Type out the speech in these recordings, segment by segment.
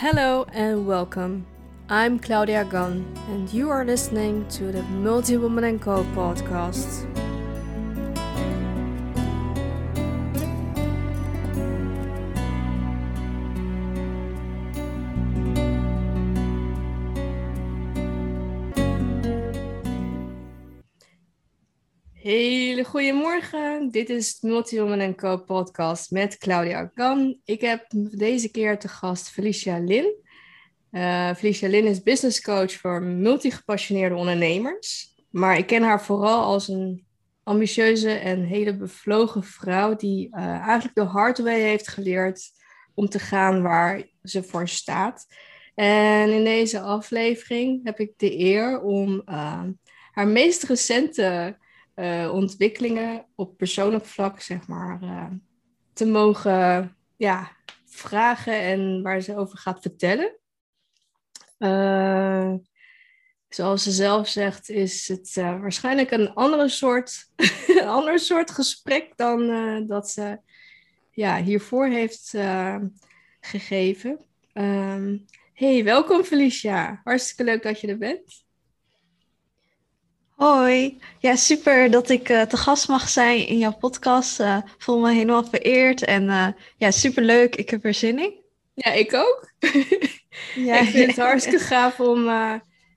Hello and welcome. I'm Claudia Gunn, and you are listening to the Multi Woman and Co podcast. Goedemorgen. Dit is het Multi Woman Co podcast met Claudia Gunn. Ik heb deze keer te gast Felicia Lin. Uh, Felicia Lin is business coach voor multigepassioneerde ondernemers. Maar ik ken haar vooral als een ambitieuze en hele bevlogen vrouw die uh, eigenlijk de hard way heeft geleerd om te gaan waar ze voor staat. En in deze aflevering heb ik de eer om uh, haar meest recente ontwikkelingen op persoonlijk vlak, zeg maar, te mogen ja, vragen en waar ze over gaat vertellen. Uh, zoals ze zelf zegt, is het waarschijnlijk een andere soort, een ander soort gesprek dan dat ze ja, hiervoor heeft gegeven. Um, hey, welkom Felicia. Hartstikke leuk dat je er bent. Hoi, ja super dat ik te gast mag zijn in jouw podcast. voel me helemaal vereerd en ja, super leuk. Ik heb er zin in. Ja, ik ook. Ja, ik vind het hartstikke gaaf om. Uh,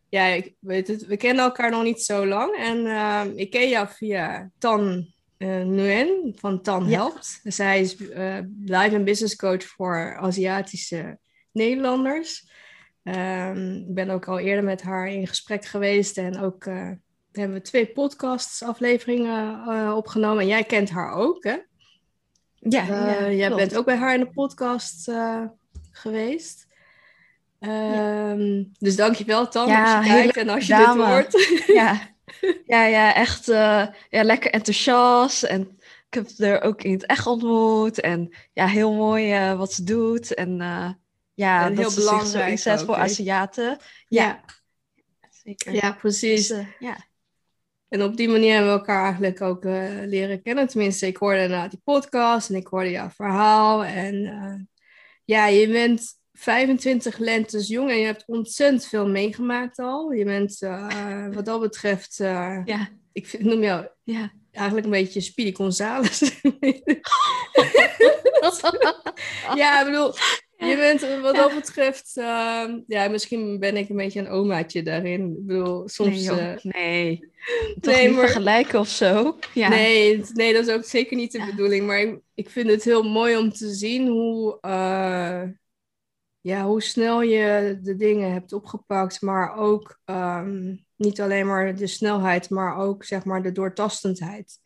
ja, ik weet het, we kennen elkaar nog niet zo lang. En uh, ik ken jou via Tan uh, Nguyen van Tan Helpt. Zij is live en business coach voor Aziatische Nederlanders. Um, ik ben ook al eerder met haar in gesprek geweest. En ook hebben we twee podcasts afleveringen opgenomen. En jij kent haar ook, hè? Ja, ja jij klopt. bent ook bij haar in de podcast geweest. Um, Dus dankjewel Tan ja, als je kijkt en als je dit hoort. Ja, ja, ja echt uh, ja, lekker enthousiast. En ik heb er ook in het echt ontmoet. En ja, heel mooi uh, wat ze doet. En uh, ja, en dat heel belangrijk zo inzet voor Aziaten. Ja. ja. zeker. Ja, precies. Dus, ja. En op die manier hebben we elkaar eigenlijk ook leren kennen. Tenminste, ik hoorde na die podcast en ik hoorde jouw verhaal. En ja, je bent 25 lentes jong en je hebt ontzettend veel meegemaakt al. Je bent uh, wat dat betreft, ja. ik vind, noem jou ja. eigenlijk een beetje Speedy Gonzales. ja, ik bedoel, je bent wat dat betreft, uh, ja, misschien ben ik een beetje een omaatje daarin. Ik bedoel, soms. Nee, joh, nee. Toch nee, niet maar... vergelijken of zo. Ja. Nee, nee, dat is ook zeker niet de ja. bedoeling. Maar ik, ik, vind het heel mooi om te zien hoe ja, hoe snel je de dingen hebt opgepakt, maar ook um, niet alleen maar de snelheid, maar ook zeg maar de doortastendheid.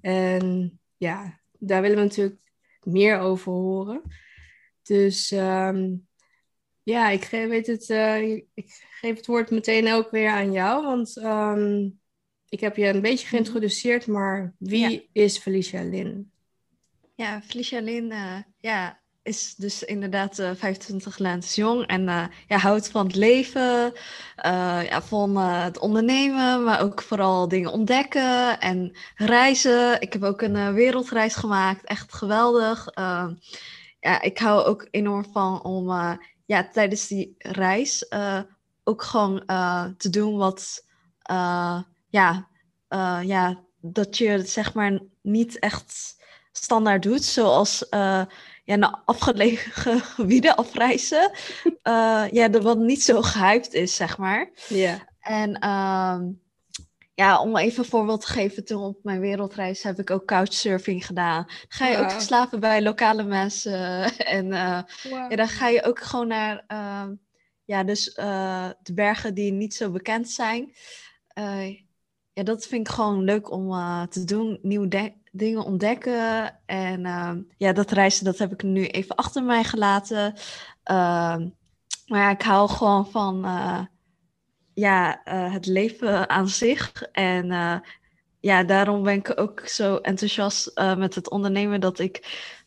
En ja, daar willen we natuurlijk meer over horen. Dus um, ja, ik geef, weet het, uh, ik geef het woord meteen ook weer aan jou, want um, ik heb je een beetje mhm. geïntroduceerd, maar wie ja. is Felicia Lin? Ja, Felicia Lin, uh, ja, is dus inderdaad uh, 25 lentes jong en uh, ja, houdt van het leven, uh, ja, van het ondernemen, maar ook vooral dingen ontdekken en reizen. Ik heb ook een wereldreis gemaakt, echt geweldig. Ehm, ja, ik hou ook enorm van om ja, tijdens die reis ook gewoon te doen wat, ja, ja, dat je zeg maar niet echt standaard doet, zoals ja, naar afgelegen gebieden afreizen. Ja, wat niet zo gehyped is, zeg maar. Ja. En um, ja, om even een voorbeeld te geven, toen op mijn wereldreis heb ik ook couchsurfing gedaan. Ga je wow. ook slapen bij lokale mensen. En uh, wow. ja, dan ga je ook gewoon naar uh, ja, dus, uh, de bergen die niet zo bekend zijn. ja, dat vind ik gewoon leuk om te doen. Nieuw dingen ontdekken. En uh, ja, dat reizen, dat heb ik nu even achter mij gelaten. Uh, maar ja, ik hou gewoon van ja, uh, het leven aan zich. En ja, daarom ben ik ook zo enthousiast met het ondernemen dat ik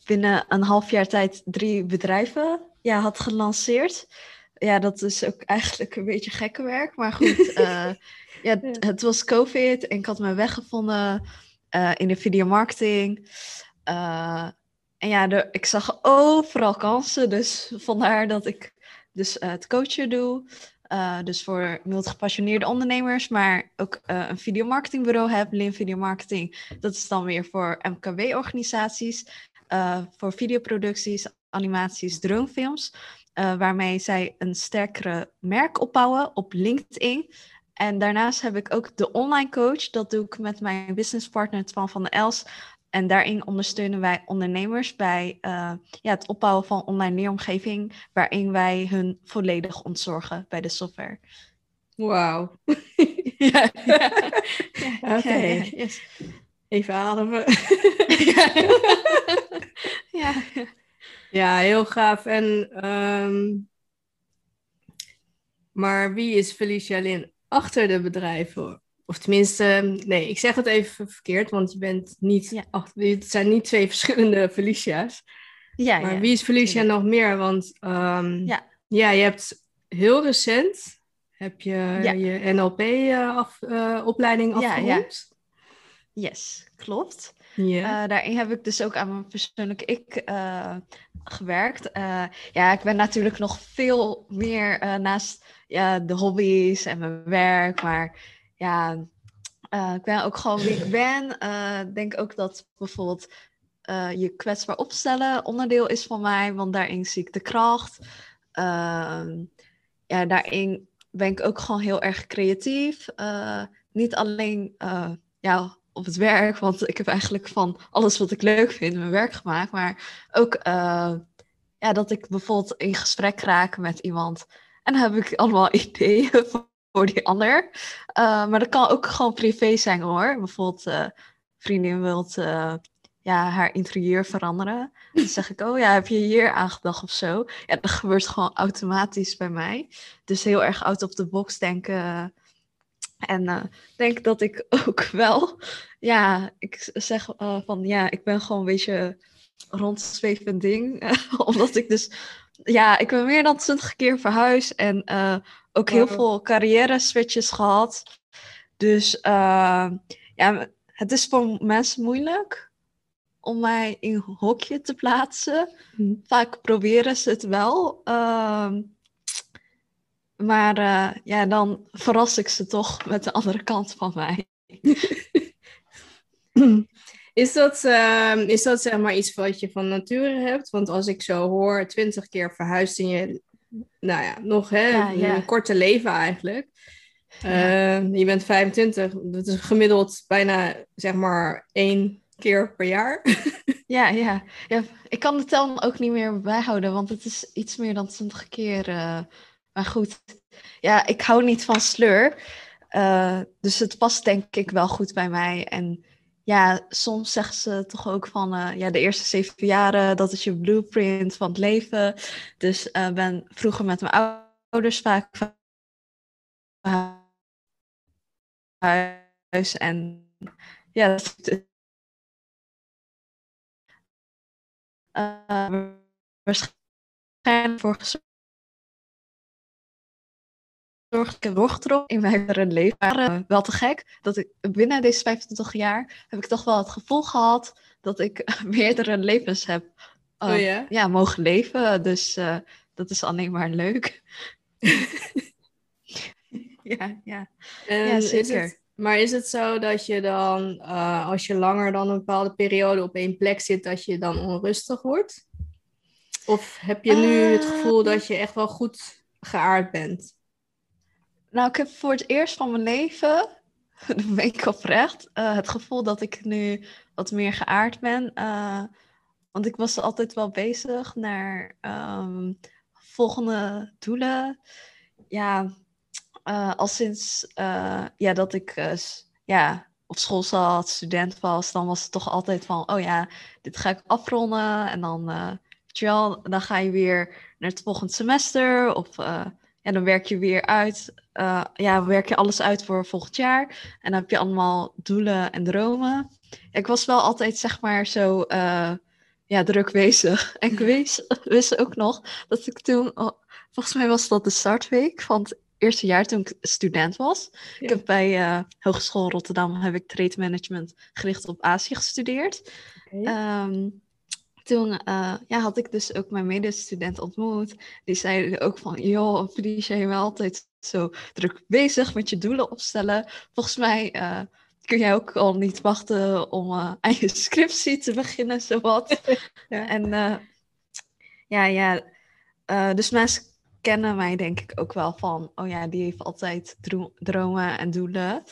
binnen een half jaar tijd drie bedrijven ja, had gelanceerd. Ja, dat is ook eigenlijk een beetje gekke werk. Maar goed, ja, het was COVID en ik had mijn weg gevonden uh, in de videomarketing. En ja, de, ik zag overal kansen. Dus vandaar dat ik dus het coachen doe. Dus voor multigepassioneerde ondernemers, maar ook een videomarketingbureau heb, Lin Video Marketing. Dat is dan weer voor MKW-organisaties, voor videoproducties, animaties, droomfilms. waarmee zij een sterkere merk opbouwen op LinkedIn. En daarnaast heb ik ook de online coach. Dat doe ik met mijn businesspartner Twan van der Els. En daarin ondersteunen wij ondernemers bij uh, ja, het opbouwen van online leeromgeving, waarin wij hun volledig ontzorgen bij de software. Wauw. ja, Oké. Even ademen. ja. ja, heel gaaf. En, um... maar wie is Felicia Lin achter de bedrijven? Of tenminste, nee, ik zeg het even verkeerd, want je bent niet ja. achter, het zijn niet twee verschillende Felicia's. Ja, maar wie is Felicia nog meer? Want um, ja. ja, je hebt heel recent heb je je NLP-opleiding uh, uh, afgerond. Yes, klopt. Yeah. Uh, daarin heb ik dus ook aan mijn persoonlijke ik uh, gewerkt. Ja, ik ben natuurlijk nog veel meer naast ja, de hobby's en mijn werk, maar ja, ik ben ook gewoon wie ik ben. Ik denk ook dat bijvoorbeeld je kwetsbaar opstellen onderdeel is van mij, want daarin zie ik de kracht. Ehm, ja, daarin ben ik ook gewoon heel erg creatief. niet alleen ja, op het werk, want ik heb eigenlijk van alles wat ik leuk vind mijn werk gemaakt. Maar ook ja, dat ik bijvoorbeeld in gesprek raak met iemand en dan heb ik allemaal ideeën voor die ander. Uh, maar dat kan ook gewoon privé zijn hoor. Bijvoorbeeld uh, vriendin wilt ja, haar interieur veranderen. Dan zeg ik, oh ja, heb je hier aan gedacht of zo? Ja, dat gebeurt gewoon automatisch bij mij. Dus heel erg out of the box denken en denk dat ik ook wel, ja, ik zeg van ja, ik ben gewoon een beetje rondzwevend ding. omdat ik dus, ja, ik ben meer dan twintig keer verhuisd en uh, ook heel veel carrière switches gehad. Dus ja, het is voor mensen moeilijk om mij in een hokje te plaatsen. Mm. Vaak proberen ze het wel. Ehm, maar uh, ja, dan verras ik ze toch met de andere kant van mij. is dat, uh, is dat zeg maar iets wat je van nature hebt? Want als ik zo hoor, twintig keer verhuisd in je, nou ja, nog hè, ja, ja. een korte leven eigenlijk. Uh, je bent 25, dat is gemiddeld bijna zeg maar één keer per jaar. ja, ja, ja. Ik kan de tel ook niet meer bijhouden, want het is iets meer dan 20 keer uh, maar goed, ja, ik hou niet van sleur. Uh, dus het past denk ik wel goed bij mij. En ja, soms zeggen ze toch ook van uh, ja, de eerste zeven jaren, dat is je blueprint van het leven. Dus ik uh, ben vroeger met mijn ouders vaak huis en ja, dat uh, waarschijnlijk voor zorg ik doorgetrokken in mijn leven. Wel te gek dat ik binnen deze 25 jaar heb ik toch wel het gevoel gehad dat ik meerdere levens heb uh, oh, ja? ja? mogen leven. Dus uh, dat is alleen maar leuk. ja, ja. ja, zeker. Het, maar is het zo dat je dan, uh, als je langer dan een bepaalde periode op één plek zit, dat je dan onrustig wordt? Of heb je nu het gevoel dat je echt wel goed geaard bent? Nou, ik heb voor het eerst van mijn leven, dat ben ik oprecht, uh, het gevoel dat ik nu wat meer geaard ben. Uh, want ik was altijd wel bezig naar um, volgende doelen. Ja, uh, al sinds ja, dat ik ja, op school zat, student was, dan was het toch altijd van, oh ja, dit ga ik afronden. En dan, dan ga je weer naar het volgende semester. Of ja, dan werk je weer uit uh, ja, werk je alles uit voor volgend jaar. En dan heb je allemaal doelen en dromen. Ik was wel altijd, zeg maar, zo uh, ja, druk bezig. En ik wist, wist ook nog dat ik toen, oh, volgens mij was dat de startweek van het eerste jaar toen ik student was. Ik heb bij uh, Hogeschool Rotterdam heb ik trade management gericht op Azië gestudeerd. Okay. Um, ehm, toen ja, had ik dus ook mijn medestudent ontmoet. Die zeiden ook van, joh, Felicia, je bent altijd zo druk bezig met je doelen opstellen. Volgens mij kun jij ook al niet wachten om aan je scriptie te beginnen, zowat. ja. En ja, ja, dus mensen kennen mij denk ik ook wel van, oh ja, die heeft altijd dromen en doelen.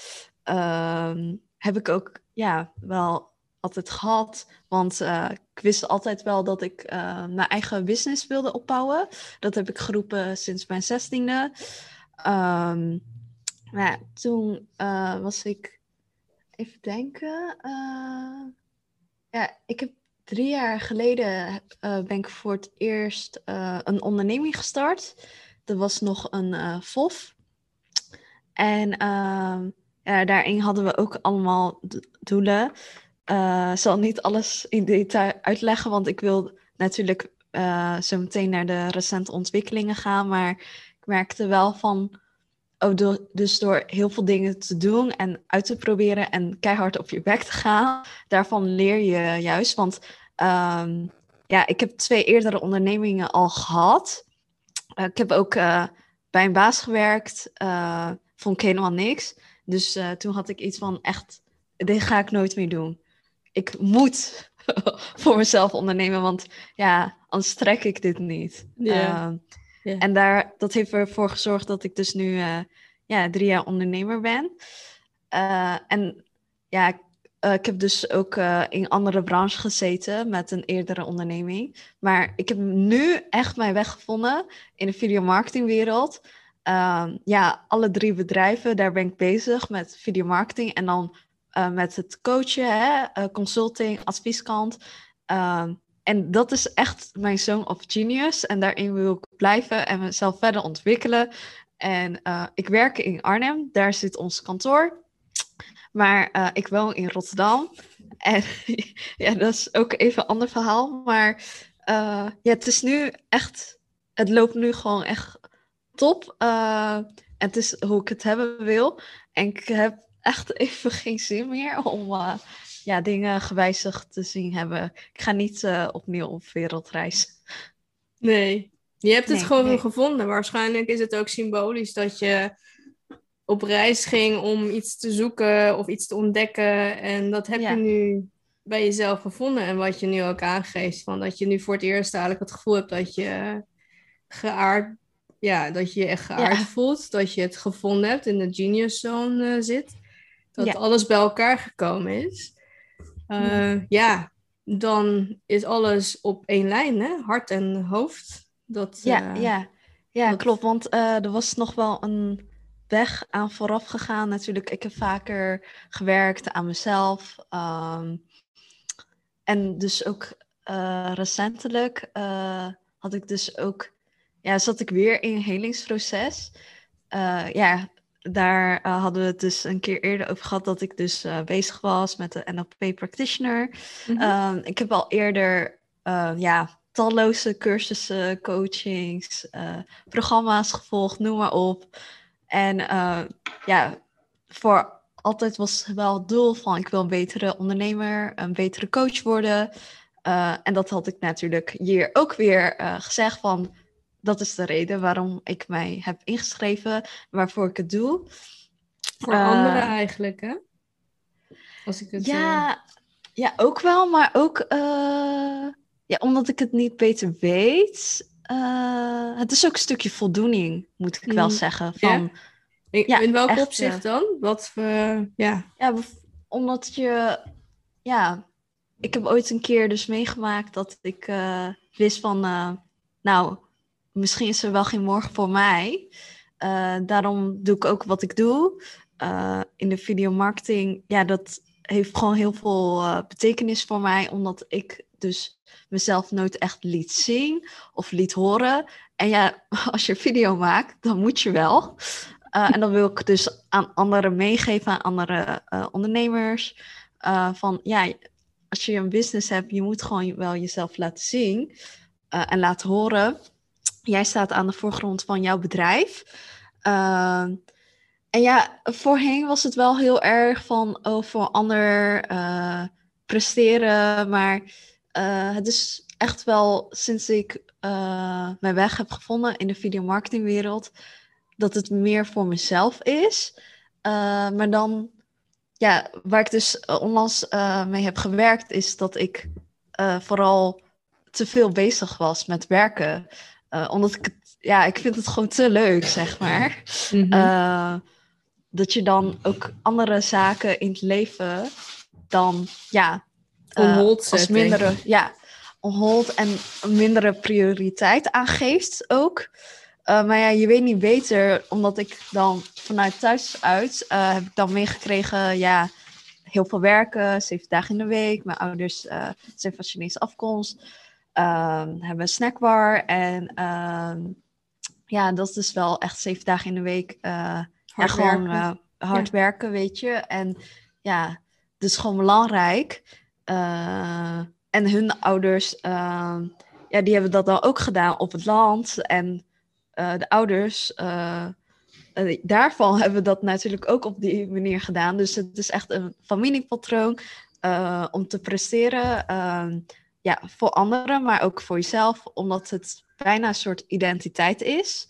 Um, heb ik ook ja, wel altijd gehad. Want uh, ik wist altijd wel dat ik uh, mijn eigen business wilde opbouwen. Dat heb ik geroepen sinds mijn zestiende. Ja, toen uh, was ik, even denken. ja, ik heb drie jaar geleden ben ik voor het eerst een onderneming gestart. Er was nog een FOF. En ehm, daarin hadden we ook allemaal doelen. Uh, zal niet alles in detail uitleggen, want ik wil natuurlijk uh, zo meteen naar de recente ontwikkelingen gaan. Maar ik merkte wel van, oh, door, dus door heel veel dingen te doen en uit te proberen en keihard op je bek te gaan, daarvan leer je juist. Want um, ja, ik heb twee eerdere ondernemingen al gehad. Uh, ik heb ook bij een baas gewerkt, vond ik helemaal niks. Dus toen had ik iets van echt, dit ga ik nooit meer doen. Ik moet voor mezelf ondernemen, want ja, anders trek ik dit niet. Yeah. Uh, En daar, dat heeft ervoor gezorgd dat ik dus nu uh, ja, drie jaar ondernemer ben. Uh, en ja, ik heb dus ook in andere branches gezeten met een eerdere onderneming. Maar ik heb nu echt mijn weg gevonden in de videomarketingwereld. Um, ja, alle drie bedrijven, daar ben ik bezig met videomarketing en dan uh, met het coachen, hè, uh, consulting, advieskant. Um, en dat is echt mijn zone of genius. En daarin wil ik blijven en mezelf verder ontwikkelen. En uh, ik werk in Arnhem, daar zit ons kantoor. Maar ik woon in Rotterdam. En ja, dat is ook even een ander verhaal. Maar ja, het is nu echt, het loopt nu gewoon echt top. En het is hoe ik het hebben wil. En ik heb echt even geen zin meer om uh, ja, dingen gewijzigd te zien hebben. Ik ga niet uh, opnieuw op wereldreis. Nee, je hebt het nee, gewoon nee. gevonden. Waarschijnlijk is het ook symbolisch dat je op reis ging om iets te zoeken of iets te ontdekken. En dat heb ja. je nu bij jezelf gevonden. En wat je nu ook aangeeft, van dat je nu voor het eerst eigenlijk het gevoel hebt dat je geaard ja, dat je je echt geaard voelt. Dat je het gevonden hebt, in de genius zone uh, zit. Dat ja. alles bij elkaar gekomen is. Uh, ja, dan is alles op één lijn, hè? Hart en hoofd. Dat, ja, uh, ja. ja dat... klopt. Want er was nog wel een weg aan vooraf gegaan. Natuurlijk, ik heb vaker gewerkt aan mezelf. Um, en dus ook recentelijk had ik dus ook ja, zat ik weer in een helingsproces. Ja, daar uh, hadden we het dus een keer eerder over gehad dat ik dus uh, bezig was met de NLP practitioner. Mm -hmm. ik heb al eerder ja, talloze cursussen, coachings, programma's gevolgd, noem maar op. En ja, voor altijd was wel het doel van ik wil een betere ondernemer, een betere coach worden. en dat had ik natuurlijk hier ook weer gezegd van dat is de reden waarom ik mij heb ingeschreven, waarvoor ik het doe. Voor uh, anderen eigenlijk, hè? Als ik het, ja, uh... ja, ook wel, maar ook uh, ja, omdat ik het niet beter weet. het is ook een stukje voldoening, moet ik wel mm, zeggen. Van, ja? In, ja, in welk echt, opzicht dan? Wat voor, ja. ja, omdat je, ja, ik heb ooit een keer dus meegemaakt dat ik wist van, nou, misschien is er wel geen morgen voor mij. Uh, daarom doe ik ook wat ik doe. Uh, in de videomarketing, ja, dat heeft gewoon heel veel uh, betekenis voor mij, omdat ik dus mezelf nooit echt liet zien of liet horen. En ja, als je video maakt, dan moet je wel. en dan wil ik dus aan anderen meegeven, aan andere ondernemers. van ja, als je een business hebt, je moet gewoon wel jezelf laten zien en laten horen jij staat aan de voorgrond van jouw bedrijf. Uh, en ja, voorheen was het wel heel erg van oh, voor ander uh, presteren. Maar uh, het is echt wel sinds ik uh, mijn weg heb gevonden in de videomarketingwereld, dat het meer voor mezelf is. Maar dan, ja, waar ik dus onlangs mee heb gewerkt, is dat ik vooral te veel bezig was met werken. Omdat ik het, ja, ik vind het gewoon te leuk, zeg maar. Mm -hmm. dat je dan ook andere zaken in het leven dan, ja, als mindere, ja, onhold en mindere prioriteit aangeeft ook. Uh, maar ja, je weet niet beter, omdat ik dan vanuit thuis uit uh, heb ik dan meegekregen, ja, heel veel werken, zeven dagen in de week. Mijn ouders uh, zijn van Chinese afkomst, hebben een snackbar en ehm, ja, dat is dus wel echt zeven dagen in de week hard gewoon hard werken, weet je. En ja, dus gewoon belangrijk. En hun ouders, ehm, ja, die hebben dat dan ook gedaan op het land. En de ouders daarvan hebben dat natuurlijk ook op die manier gedaan. Dus het is echt een familiepatroon om te presteren. Ehm, ja, voor anderen, maar ook voor jezelf, omdat het bijna een soort identiteit is.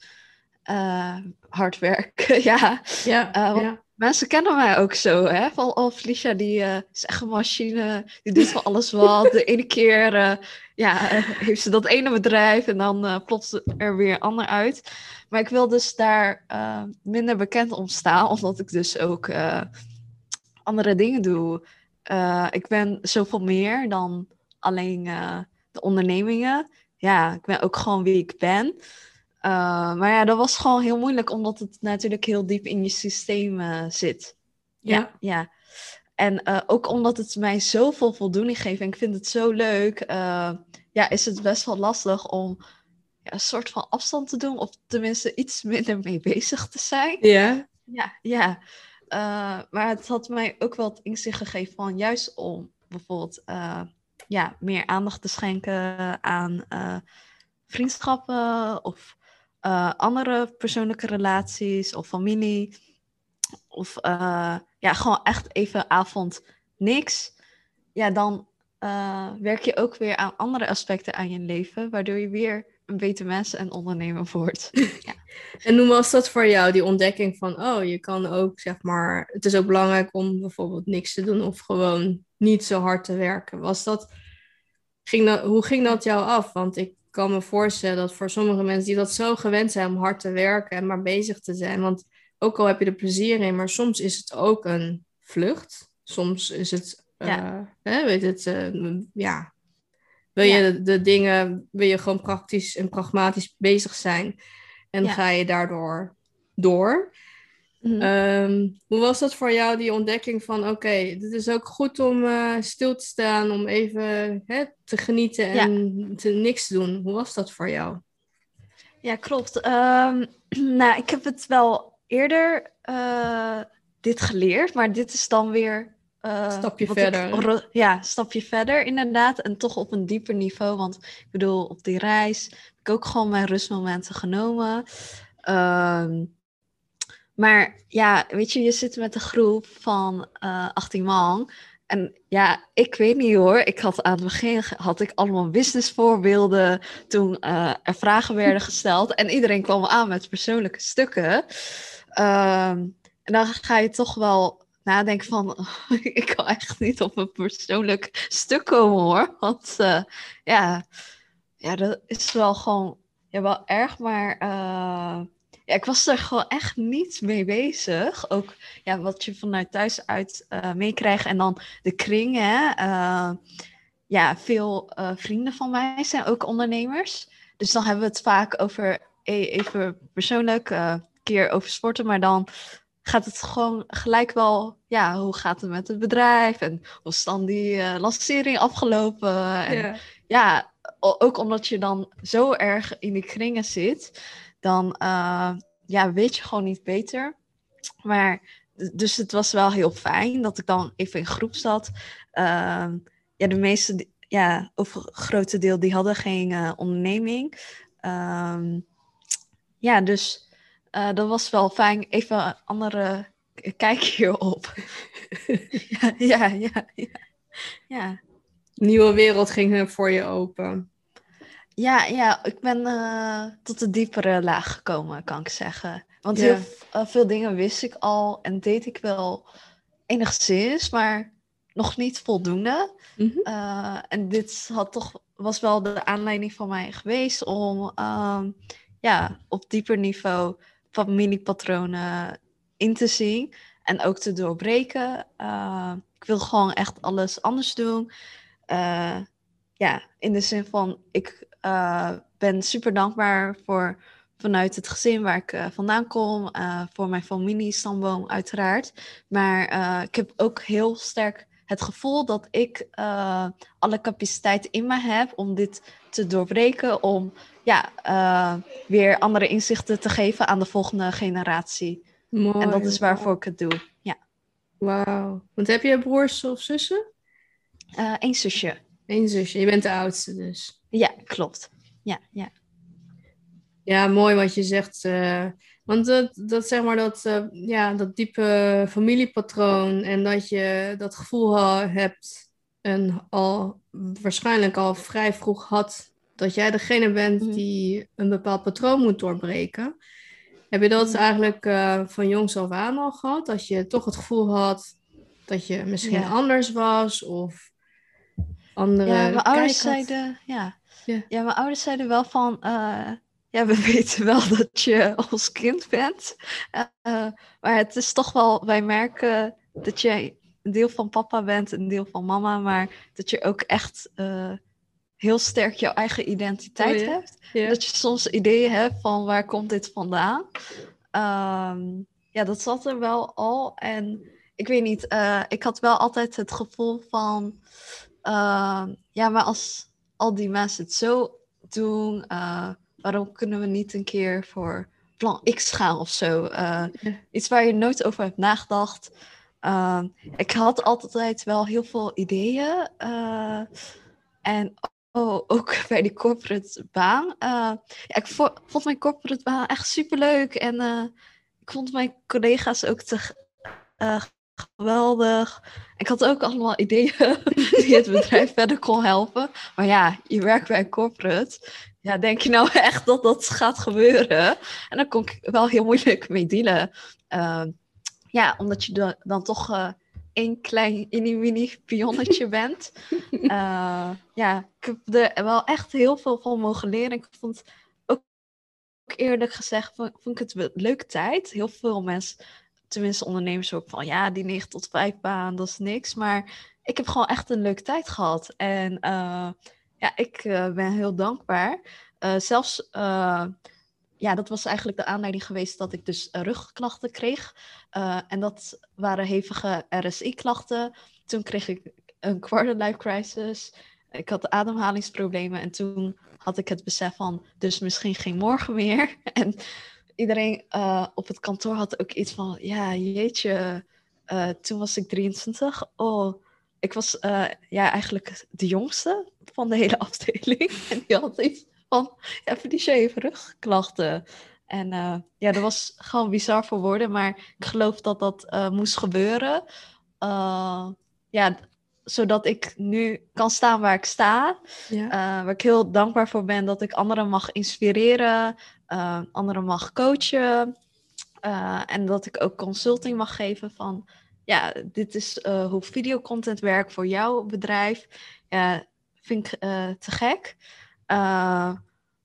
hard werken, ja. Ja, ja. Mensen kennen mij ook zo, hè? Van, oh, Felicia, die uh, is echt een machine. Die doet van alles wat. De ene keer ja, heeft ze dat ene bedrijf en dan plopt er weer ander uit. Maar ik wil dus daar minder bekend om staan, omdat ik dus ook andere dingen doe. ik ben zoveel meer dan alleen de ondernemingen. Ja, ik ben ook gewoon wie ik ben. Uh, maar ja, dat was gewoon heel moeilijk, omdat het natuurlijk heel diep in je systeem uh, zit. Ja. ja. ja. En ook omdat het mij zoveel voldoening geeft en ik vind het zo leuk, ja, is het best wel lastig om ja, een soort van afstand te doen, of tenminste iets minder mee bezig te zijn. Ja. Ja, ja. maar het had mij ook wel het inzicht gegeven van juist om bijvoorbeeld ja, meer aandacht te schenken aan vriendschappen of uh, andere persoonlijke relaties of familie. Of uh, ja, gewoon echt even avond niks. Ja, dan werk je ook weer aan andere aspecten aan je leven, waardoor je weer een beter mens en ondernemer wordt. ja. En hoe was dat voor jou, die ontdekking van, oh, je kan ook, zeg maar, het is ook belangrijk om bijvoorbeeld niks te doen of gewoon niet zo hard te werken. Was dat, ging dat hoe ging dat jou af? Want ik kan me voorstellen dat voor sommige mensen die dat zo gewend zijn om hard te werken en maar bezig te zijn, want ook al heb je er plezier in, maar soms is het ook een vlucht. Soms is het, ja. Uh, hè, weet het, uh, ja. Wil je de, de, dingen, wil je gewoon praktisch en pragmatisch bezig zijn en ga je daardoor door. Mhm. Ehm, hoe was dat voor jou, die ontdekking van oké, okay, dit is ook goed om uh, stil te staan, om even hè, te genieten en te niks doen. Hoe was dat voor jou? Ja, klopt. Um, nou, ik heb het wel eerder uh, dit geleerd, maar dit is dan weer. Uh, stapje verder. Ik, ja, stapje verder inderdaad. En toch op een dieper niveau. Want ik bedoel, op die reis heb ik ook gewoon mijn rustmomenten genomen. Um, maar ja, weet je, je zit met een groep van uh, eh, 18 man. En ja, ik weet niet hoor. Ik had aan het begin had ik allemaal businessvoorbeelden toen uh, er vragen werden gesteld. En iedereen kwam aan met persoonlijke stukken. Um, en dan ga je toch wel nadenken van, ik kan echt niet op een persoonlijk stuk komen hoor. Want uh, ja, ja, dat is wel gewoon ja, wel erg, maar ja, ik was er gewoon echt niet mee bezig. Ook ja, wat je vanuit thuis uit uh, meekrijgt. En dan de kring. Hè? Uh, ja, veel uh, vrienden van mij zijn ook ondernemers. Dus dan hebben we het vaak over e-, even persoonlijk, een keer over sporten. Maar dan gaat het gewoon gelijk wel, ja, hoe gaat het met het bedrijf? En hoe is dan die lancering afgelopen? En, ja. ja, ook omdat je dan zo erg in die kringen zit dan uh, ja, weet je gewoon niet beter. Maar dus het was wel heel fijn dat ik dan even in groep zat. Uh, ja, de meeste, ja, of grote deel, die hadden geen uh, onderneming. Uh, ja, dus uh, dat was wel fijn. Even een andere kijk hierop. ja, ja, ja, ja, ja. Nieuwe wereld ging voor je open. Ja, ja, ik ben uh, tot de diepere laag gekomen, kan ik zeggen. Want Ja. heel eh, veel dingen wist ik al en deed ik wel enigszins, maar nog niet voldoende. Mhm. Eh, en dit had toch, was wel de aanleiding van mij geweest om ehm, ja, op dieper niveau familiepatronen in te zien en ook te doorbreken. Eh, ik wil gewoon echt alles anders doen. Eh, ja, in de zin van, ik eh, ben super dankbaar voor vanuit het gezin waar ik eh, vandaan kom, eh, voor mijn familiestamboom uiteraard. Maar ik heb ook heel sterk het gevoel dat ik alle capaciteit in me heb om dit te doorbreken, om ja, weer andere inzichten te geven aan de volgende generatie. Mooi. en dat is waarvoor ik het doe. Ja, Wauw. Want heb je broers of zussen? Eén zusje. Eén zusje. Je bent de oudste dus. Ja, klopt. Ja, ja. Ja, mooi wat je zegt. eh, want dat, dat zeg maar dat, eh, ja, dat diepe familiepatroon en dat je dat gevoel hebt en al waarschijnlijk al vrij vroeg had dat jij degene bent Mhm. die een bepaald patroon moet doorbreken. Heb je dat Mhm. eigenlijk eh, van jongs af aan al gehad? Dat je toch het gevoel had dat je misschien Ja. anders was of andere Ja, mijn ouders zeiden, ja. Ja. Ja. mijn ouders zeiden wel van, eh, ja, we weten wel dat je ons kind bent. Eh, maar het is toch wel, wij merken dat je een deel van papa bent, een deel van mama, maar dat je ook echt eh, heel sterk jouw eigen identiteit Oh hebt. Dat je soms ideeën hebt van waar komt dit vandaan. Ehm, ja, dat zat er wel al. En ik weet niet, eh, ik had wel altijd het gevoel van, ja, maar als al die mensen het zo doen, eh, waarom kunnen we niet een keer voor plan X gaan of zo? Eh. Iets waar je nooit over hebt nagedacht. Ehm, ik had altijd wel heel veel ideeën. eh, en oh, ook bij die corporate baan. ik vo- vond mijn corporate baan echt superleuk. En ik vond mijn collega's ook te geweldig. Ik had ook allemaal ideeën die het bedrijf verder kon helpen. Maar ja, je werkt bij een corporate. Ja, denk je nou echt dat dat gaat gebeuren? En daar kon ik wel heel moeilijk mee dealen. Ehm, ja, omdat je dan, dan toch eh één klein mini pionnetje bent. Eh, ja, ik heb er wel echt heel veel van mogen leren. Ik vond ook, eerlijk gezegd, vond, vond ik het een leuke tijd. Heel veel mensen, tenminste ondernemers ook van, ja, die 9 tot 5 baan, dat is niks. Maar ik heb gewoon echt een leuke tijd gehad. En eh, ja, ik eh, ben heel dankbaar. Eh, zelfs, ja, dat was eigenlijk de aanleiding geweest dat ik dus rugklachten kreeg. En dat waren hevige RSI-klachten. Toen kreeg ik een quarter life crisis. Ik had ademhalingsproblemen en toen had ik het besef van, dus misschien geen morgen meer. En iedereen eh, op het kantoor had ook iets van, ja, jeetje, eh, toen was ik 23. Oh, ik was eh, ja, eigenlijk de jongste van de hele afdeling. En die had iets van, ja, heeft rugklachten. En ja, dat was gewoon bizar voor woorden, maar ik geloof dat dat moest gebeuren. Ja, zodat ik nu kan staan waar ik sta. Ja. Uh, waar ik heel dankbaar voor ben dat ik anderen mag inspireren, uh, anderen mag coachen. Uh, en dat ik ook consulting mag geven van, ja, dit is uh, hoe videocontent werkt voor jouw bedrijf. Ja, vind ik te gek.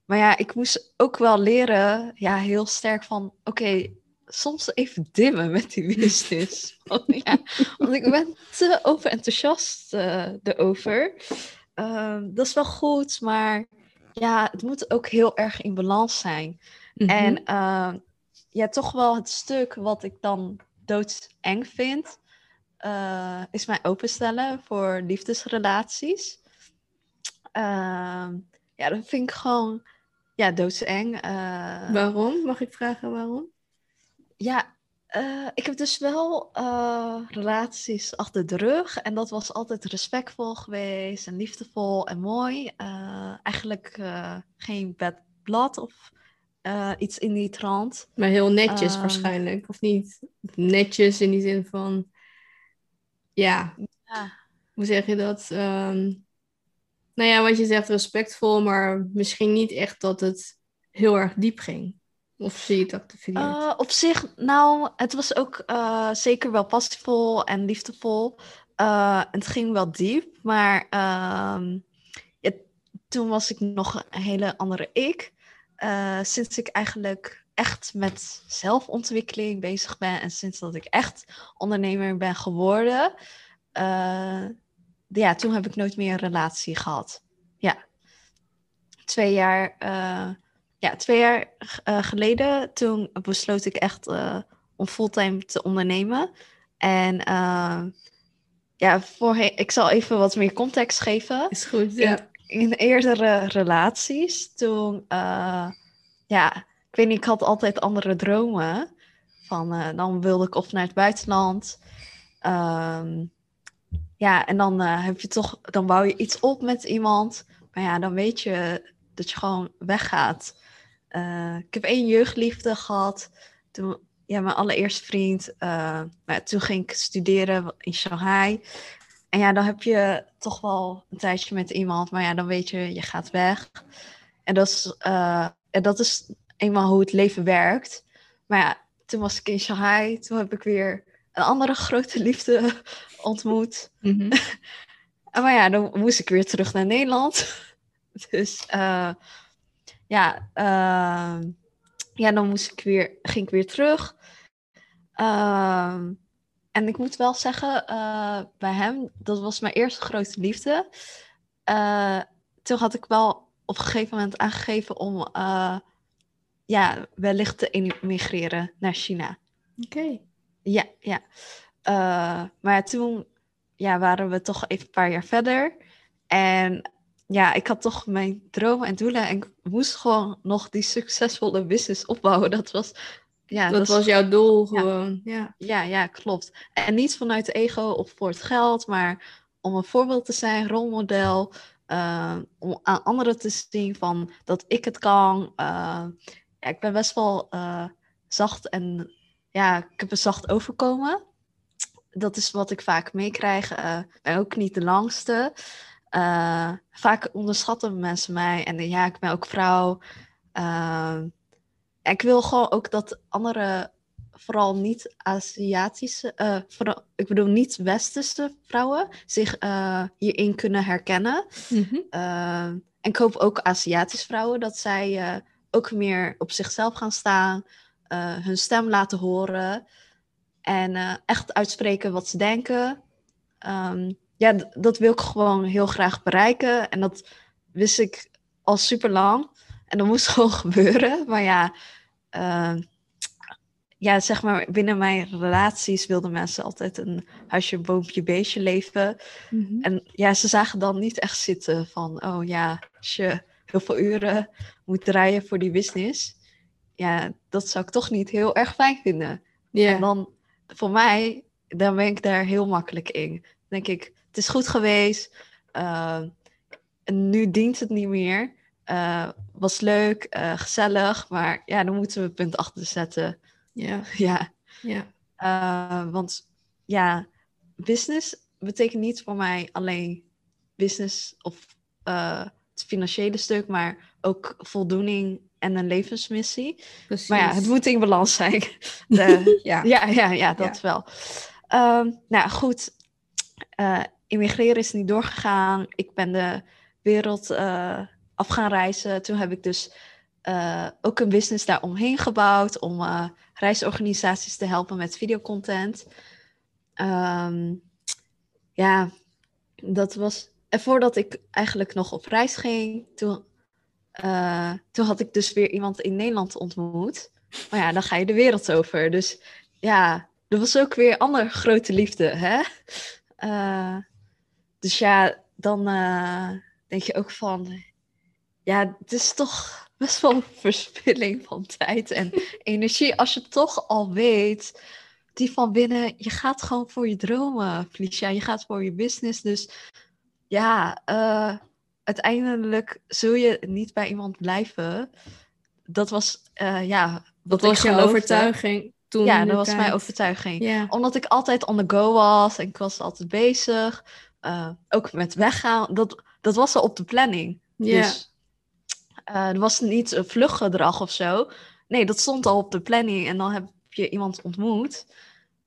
Maar ja, ik moest ook wel leren, ja, heel sterk van, oké, okay, soms even dimmen met die business. want, ja, want ik ben te overenthousiast erover. Uh, dat is wel goed, maar ja, het moet ook heel erg in balans zijn. En uh, ja, toch wel het stuk wat ik dan doodeng vind, uh, is mij openstellen voor liefdesrelaties. Uh, ja, dat vind ik gewoon ja, doodseng. Uh, waarom? Mag ik vragen waarom? Ja, uh, ik heb dus wel uh, relaties achter de rug. En dat was altijd respectvol geweest en liefdevol en mooi. Uh, eigenlijk geen bad blood of iets in die trant. Maar heel netjes um, waarschijnlijk, of niet? Netjes in die zin van... Ja, ja. hoe zeg je dat? Um, Nou ja, wat je zegt, respectvol, maar misschien niet echt dat het heel erg diep ging. Of zie je het? Uh, op zich, nou, het was ook uh, zeker wel passievol en liefdevol. Uh, het ging wel diep, maar ehm, toen was ik nog een hele andere ik. sinds ik eigenlijk echt met zelfontwikkeling bezig ben en sinds dat ik echt ondernemer ben geworden, ja, toen heb ik nooit meer een relatie gehad. Ja, twee jaar ja, twee jaar uh, geleden, toen besloot ik echt uh, om fulltime te ondernemen. En uh, ja, voorheen, ik zal even wat meer context geven. Is goed, ja. In, in eerdere relaties, toen, ja, ik weet niet, ik had altijd andere dromen. Van, dan wilde ik of naar het buitenland. Um, ja, en dan heb je toch, dan bouw je iets op met iemand. Maar ja, dan weet je dat je gewoon weggaat. Uh, ik heb één jeugdliefde gehad. Toen, ja, mijn allereerste vriend. Uh, maar toen ging ik studeren in Shanghai. En ja, dan heb je toch wel een tijdje met iemand. Maar ja, dan weet je, je gaat weg. En dat is, uh, en dat is eenmaal hoe het leven werkt. Maar ja, toen was ik in Shanghai. Toen heb ik weer een andere grote liefde ontmoet. Mm -hmm. maar ja, dan moest ik weer terug naar Nederland. dus ja, uh, ja, dan moest ik weer, ging ik weer terug. Uh, en ik moet wel zeggen, uh, bij hem, dat was mijn eerste grote liefde. Uh, toen had ik wel op een gegeven moment aangegeven om uh, ja, wellicht te emigreren naar China. Oké. Okay. Ja, ja. maar toen ja, waren we toch even een paar jaar verder. En ja, ik had toch mijn dromen en doelen en ik moest gewoon nog die succesvolle business opbouwen. Dat was, ja, dat, was jouw doel gewoon. Ja. ja. Ja, klopt. En niet vanuit ego of voor het geld, maar om een voorbeeld te zijn, rolmodel, uh, om aan anderen te zien van dat ik het kan. Uh, ja, ik ben best wel uh, zacht en ja, ik heb een zacht overkomen. Dat is wat ik vaak meekrijg. Ik ben ook niet de langste. Uh, vaak onderschatten mensen mij. En ja, ik ben ook vrouw. Uh, ik wil gewoon ook dat andere, vooral niet Aziatische, uh, vooral, ik bedoel niet Westerse vrouwen, zich hierin kunnen herkennen. Mm -hmm. en ik hoop ook Aziatische vrouwen dat zij ook meer op zichzelf gaan staan, hun stem laten horen en echt uitspreken wat ze denken. Um, ja, dat wil ik gewoon heel graag bereiken. En dat wist ik al super lang. En dat moest gewoon gebeuren. Maar ja, uh, ja, zeg maar, binnen mijn relaties wilden mensen altijd een huisje, boompje, beestje leven. Mm -hmm. En ja, ze zagen dan niet echt zitten van, oh ja, als je heel veel uren moet draaien voor die business. Ja, dat zou ik toch niet heel erg fijn vinden. Yeah. En dan, voor mij, dan ben ik daar heel makkelijk in. denk ik, het is goed geweest. Uh, en nu dient het niet meer. Uh, was leuk, uh, gezellig, maar ja, dan moeten we het punt achter zetten. Ja. Ja. ja. want ja, business betekent niet voor mij alleen business of het financiële stuk, maar ook voldoening en een levensmissie. Precies. Maar ja, het moet in balans zijn. De, ja. ja. Ja, ja, dat ja. wel. Um, nou goed, uh, immigreren is niet doorgegaan. Ik ben de wereld uh, af gaan reizen. Toen heb ik dus uh, ook een business daar omheen gebouwd om uh, reisorganisaties te helpen met videocontent. Um, ja, dat was. En voordat ik eigenlijk nog op reis ging, toen, toen had ik dus weer iemand in Nederland ontmoet. Maar ja, dan ga je de wereld over. Dus ja, dat was ook weer andere grote liefde. Hè? Dus ja, dan uh, denk je ook van, ja, het is toch best wel een verspilling van tijd en energie. Als je toch al weet, die van binnen, je gaat gewoon voor je dromen, Felicia. Je gaat voor je business. Dus ja, uh, uiteindelijk zul je niet bij iemand blijven. Dat was, uh, ja... Dat was jouw overtuiging toen? Ja, dat was tijd. mijn overtuiging. Yeah. Omdat ik altijd on the go was en ik was altijd bezig. Uh, ook met weggaan. Dat, dat was al op de planning. Ja. Dus uh, er was niet een vluggedrag of zo. Nee, dat stond al op de planning en dan heb je iemand ontmoet.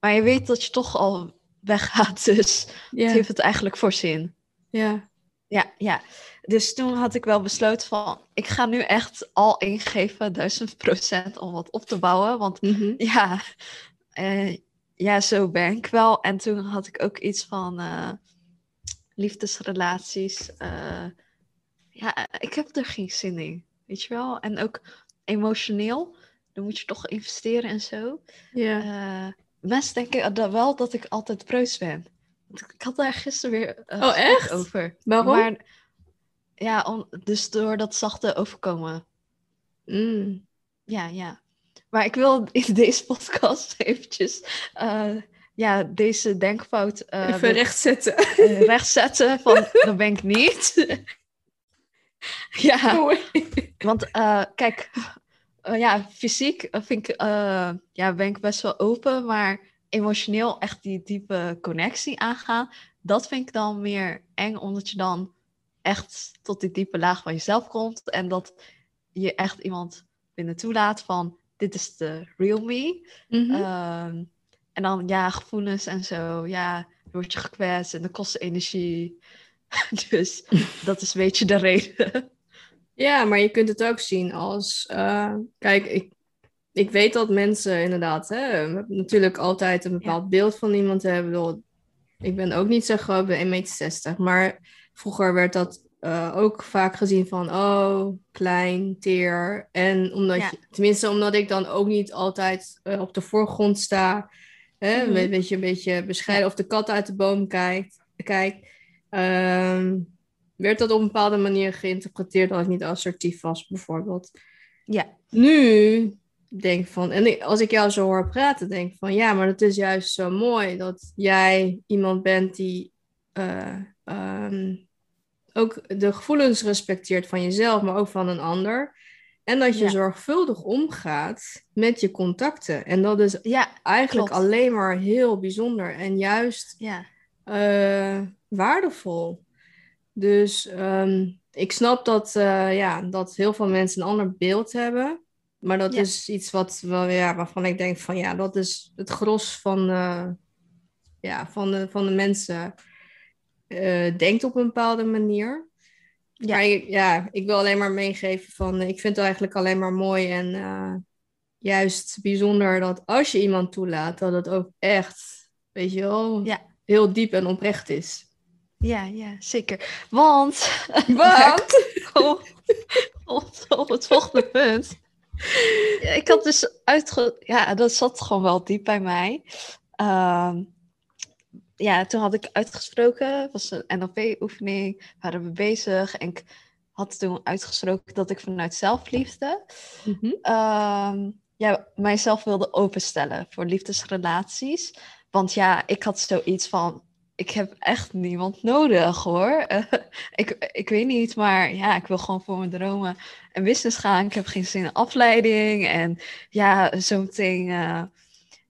Maar je weet dat je toch al weggaat, dus heeft het eigenlijk voor zin. Ja. Ja, ja. Dus toen had ik wel besloten van, ik ga nu echt al ingeven, duizend procent, om wat op te bouwen. Want Mhm. ja, eh, ja, zo ben ik wel. En toen had ik ook iets van eh, liefdesrelaties. eh, ja, ik heb er geen zin in, weet je wel. En ook emotioneel, dan moet je toch investeren en zo. Ja. Eh, mensen denken dat wel dat ik altijd preus ben. Ik had daar gisteren weer eh, Oh, echt? over. Waarom? Maar, ja, om, dus door dat zachte overkomen. Mm. Ja, ja. Maar ik wil in deze podcast eventjes ja, deze denkfout eh, Even rechtzetten. eh, rechtzetten. Van, dat ben ik niet. ja, Mooi. want eh, kijk, ja, fysiek vind ik, ja, ben ik best wel open, maar emotioneel echt die diepe connectie aangaan, dat vind ik dan meer eng, omdat je dan echt tot die diepe laag van jezelf komt en dat je echt iemand binnen toelaat van dit is de real me. Mhm. Ehm, en dan ja, gevoelens en zo, ja, dan word je gekwetst en dat kost energie. dus dat is een beetje de reden. Ja, maar je kunt het ook zien als. eh, kijk, ik, ik weet dat mensen inderdaad hè, natuurlijk altijd een bepaald beeld van iemand hebben. Ik bedoel, Ik ben ook niet zo groot, ik ben 1,60 meter. Maar vroeger werd dat eh, ook vaak gezien van, oh, klein, teer. En omdat Ja. je, tenminste, omdat ik dan ook niet altijd eh, op de voorgrond sta. Hè, Mhm. een beetje, een beetje bescheiden of de kat uit de boom kijkt. kijkt ehm, werd dat op een bepaalde manier geïnterpreteerd dat ik niet assertief was, bijvoorbeeld. Ja, Nu denk van, en als ik jou zo hoor praten, denk ik van ja, maar het is juist zo mooi dat jij iemand bent die eh, ehm, ook de gevoelens respecteert van jezelf, maar ook van een ander. En dat je Ja. zorgvuldig omgaat met je contacten. En dat is ja, eigenlijk Klopt. alleen maar heel bijzonder en juist ja. eh, waardevol. Dus ehm, ik snap dat, eh, ja, dat heel veel mensen een ander beeld hebben. Maar dat Ja. is iets wat, wel, ja, waarvan ik denk van ja, dat is het gros van, eh, ja, van, de, van de mensen denkt op een bepaalde manier. Ja. Maar ik, ja, ik wil alleen maar meegeven van ik vind het eigenlijk alleen maar mooi en eh, juist bijzonder dat als je iemand toelaat, dat het ook echt, weet je wel, Ja. heel diep en oprecht is. Ja, ja, zeker. Want, Want? op, op, op het volgende punt. Ik had dus uitge... Ja, dat zat gewoon wel diep bij mij. Ehm, ja, toen had ik uitgesproken, het was een NLP-oefening, waren we bezig. En ik had toen uitgesproken dat ik vanuit zelfliefde Mhm. ehm, ja, mijzelf wilde openstellen voor liefdesrelaties. Want ja, ik had zoiets van, ik heb echt niemand nodig hoor. Ik, ik weet niet, maar ja, ik wil gewoon voor mijn dromen en business gaan. Ik heb geen zin in afleiding. En ja, zometeen eh,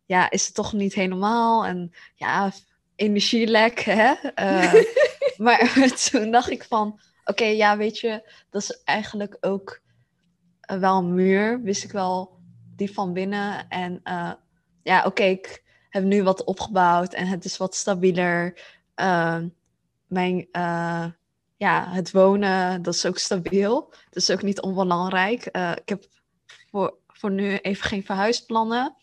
ja, is het toch niet helemaal. En ja, energielek, hè. Eh, maar toen dacht ik van, oké, ja, weet je, dat is eigenlijk ook eh, wel een muur, wist ik wel, die van binnen. En eh, ja, oké, ik heb nu wat opgebouwd en het is wat stabieler. Ehm, mijn, ja, het wonen, dat is ook stabiel. Dat is ook niet onbelangrijk. Ik heb voor, voor nu even geen verhuisplannen.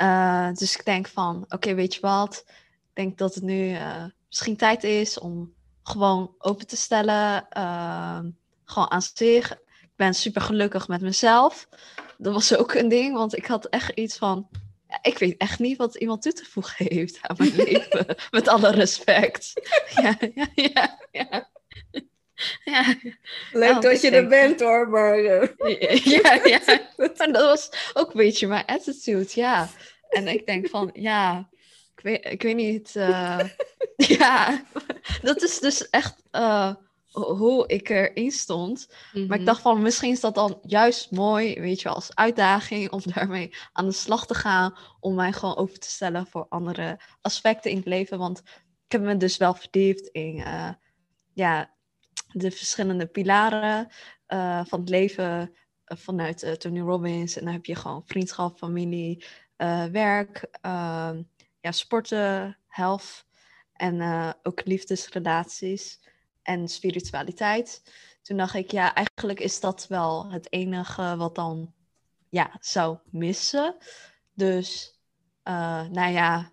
Eh, dus ik denk van, oké, weet je wat? Ik denk dat het nu eh, misschien tijd is om gewoon open te stellen. Ehm, gewoon aan zich. Ik ben super gelukkig met mezelf. Dat was ook een ding, want ik had echt iets van. ja, ik weet echt niet wat iemand toe te voegen heeft aan mijn leven. Met alle respect. Ja, ja, ja. ja. ja. Leuk Oh, dat je er bent hoor, maar... eh, ja, ja. Maar dat was ook een beetje mijn attitude, ja. En ik denk van, ja, ik weet, ik weet niet. eh, ja, dat is dus echt eh, ho- hoe ik erin stond. Maar Mhm. ik dacht van, misschien is dat dan juist mooi, weet je, wel, als uitdaging om daarmee aan de slag te gaan. Om mij gewoon open te stellen voor andere aspecten in het leven. Want ik heb me dus wel verdiept in, ja, de verschillende pilaren van het leven vanuit Tony Robbins. En dan heb je gewoon vriendschap, familie, werk, ehm, ja, sporten, health en ook liefdesrelaties en spiritualiteit. Toen dacht ik, ja, eigenlijk is dat wel het enige wat dan ja, zou missen. Dus, nou ja,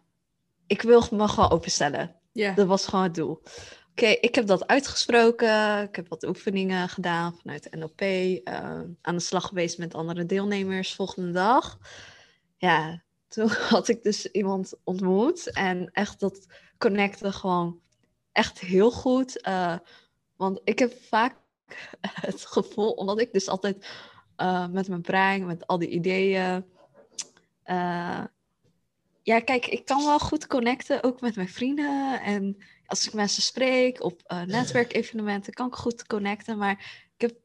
ik wil me gewoon openstellen. Ja. Dat was gewoon het doel. Oké, ik heb dat uitgesproken. Ik heb wat oefeningen gedaan vanuit NLP. Eh, aan de slag geweest met andere deelnemers volgende dag. Ja, toen had ik dus iemand ontmoet. En echt dat connecte gewoon echt heel goed. Uh, want ik heb vaak het gevoel, omdat ik dus altijd uh, met mijn brein, met al die ideeën. Ja, kijk, ik kan wel goed connecten, ook met mijn vrienden. En als ik mensen spreek op uh, netwerkevenementen, kan ik goed connecten. Maar ik heb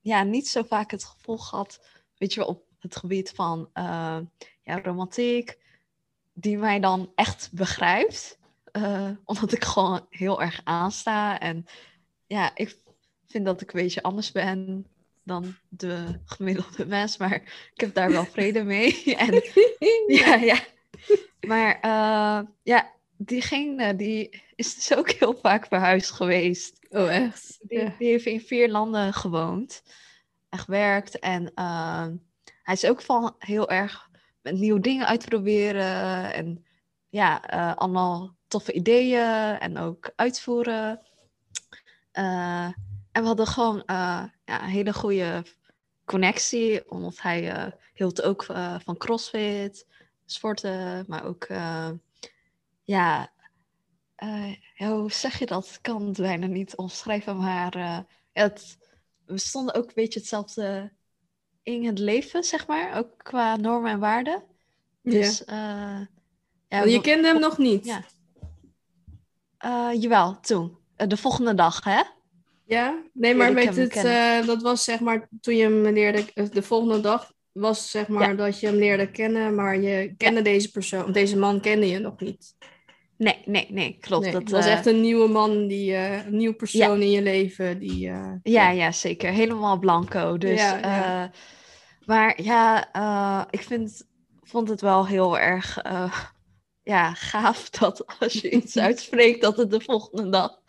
ja, niet zo vaak het gevoel gehad, weet je wel, op het gebied van ja, romantiek, die mij dan echt begrijpt. omdat ik gewoon heel erg aansta. En ja, ik vind dat ik een beetje anders ben dan de gemiddelde mens, maar ik heb daar wel vrede mee. en, ja, ja. Maar uh, ja, diegene die is dus ook heel vaak verhuisd geweest. Oh, echt? Die, die heeft in vier landen gewoond en gewerkt. En uh, hij is ook van heel erg met nieuwe dingen uitproberen. En ja, uh, allemaal toffe ideeën en ook uitvoeren. Uh, en we hadden gewoon ja, een hele goede connectie, omdat hij hield ook van crossfit, sporten, maar ook, ja, hoe zeg je dat? Ik kan het bijna niet omschrijven, maar het, we stonden ook een beetje hetzelfde in het leven, zeg maar, ook qua normen en waarden. Dus, ja. ja je kende hem nog niet? Ja. jawel, toen. de volgende dag, hè? Ja, nee, maar weet het, uh, dat was zeg maar toen je hem leerde, eh, de volgende dag was zeg maar dat je hem leerde kennen, maar je kende deze persoon, deze man kende je nog niet. Nee, nee, nee, klopt. Nee, dat het was uh, echt een nieuwe man, die, uh, een nieuw persoon in je leven. Die, uh, ja, ja, zeker. Helemaal blanco. Dus, ja, maar ja, ik vind, vond het wel heel erg ja, gaaf dat als je iets uitspreekt, dat het de volgende dag.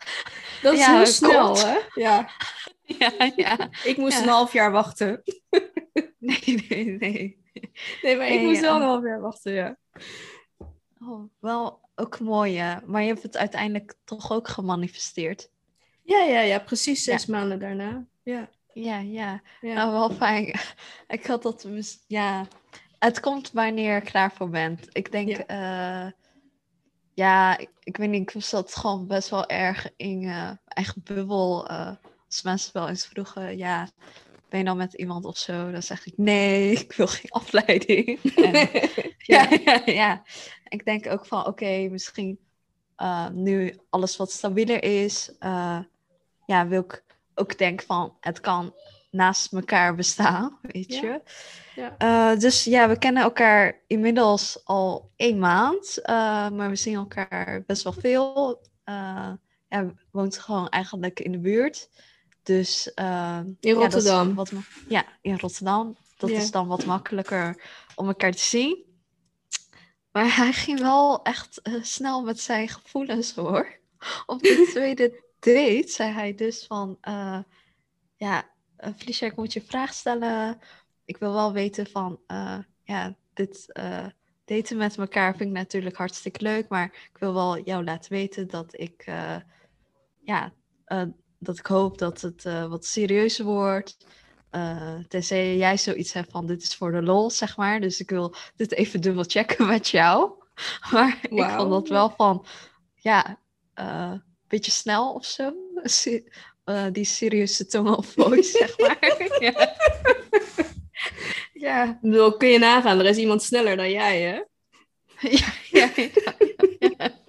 Dat is heel snel, hè? Ja. ja, ja. Ik moest een half jaar wachten. nee, nee, nee. Nee, maar ik moest wel een half jaar wachten, ja. Oh, wel ook mooi, ja. Maar je hebt het uiteindelijk toch ook gemanifesteerd. Ja, ja, ja. Precies zes maanden daarna. Ja. Ja, ja. ja. Nou, wel fijn. Ik had dat... Ja, het komt wanneer je klaar voor bent. Ik denk, ja, uh, ja ik, ik, weet niet, ik zat gewoon best wel erg in uh, eigen bubbel. Uh, als mensen wel eens vroegen, ja, ben je dan met iemand of zo? Dan zeg ik, nee, ik wil geen afleiding. en, ja, ja, ja, Ik denk ook van, oké, misschien nu alles wat stabieler is, ja, wil ik ook denken van, het kan naast elkaar bestaan, weet je. Ja. Uh, dus ja, we kennen elkaar inmiddels al één maand, maar we zien elkaar best wel veel. Ja, woont gewoon eigenlijk in de buurt. Dus, in Rotterdam? Ja, wat, ja, in Rotterdam. Dat is dan wat makkelijker om elkaar te zien. Maar hij ging wel echt snel met zijn gevoelens hoor. Op de tweede date zei hij dus van... ja, uh, Felicia, ik moet je vraag stellen. Ik wil wel weten van, uh, ja, dit uh, daten met elkaar vind ik natuurlijk hartstikke leuk, maar ik wil wel jou laten weten dat ik, ja, dat ik hoop dat het wat serieuzer wordt. Uh, tenzij jij zoiets hebt van dit is voor de lol, zeg maar. Dus ik wil dit even dubbel checken met jou. Maar ik vond dat wel van, ja, een beetje snel of zo. die serieuze tone of voice, zeg maar. ja. ja, bedoel, kun je nagaan, er is iemand sneller dan jij, hè? ja, ja, ja,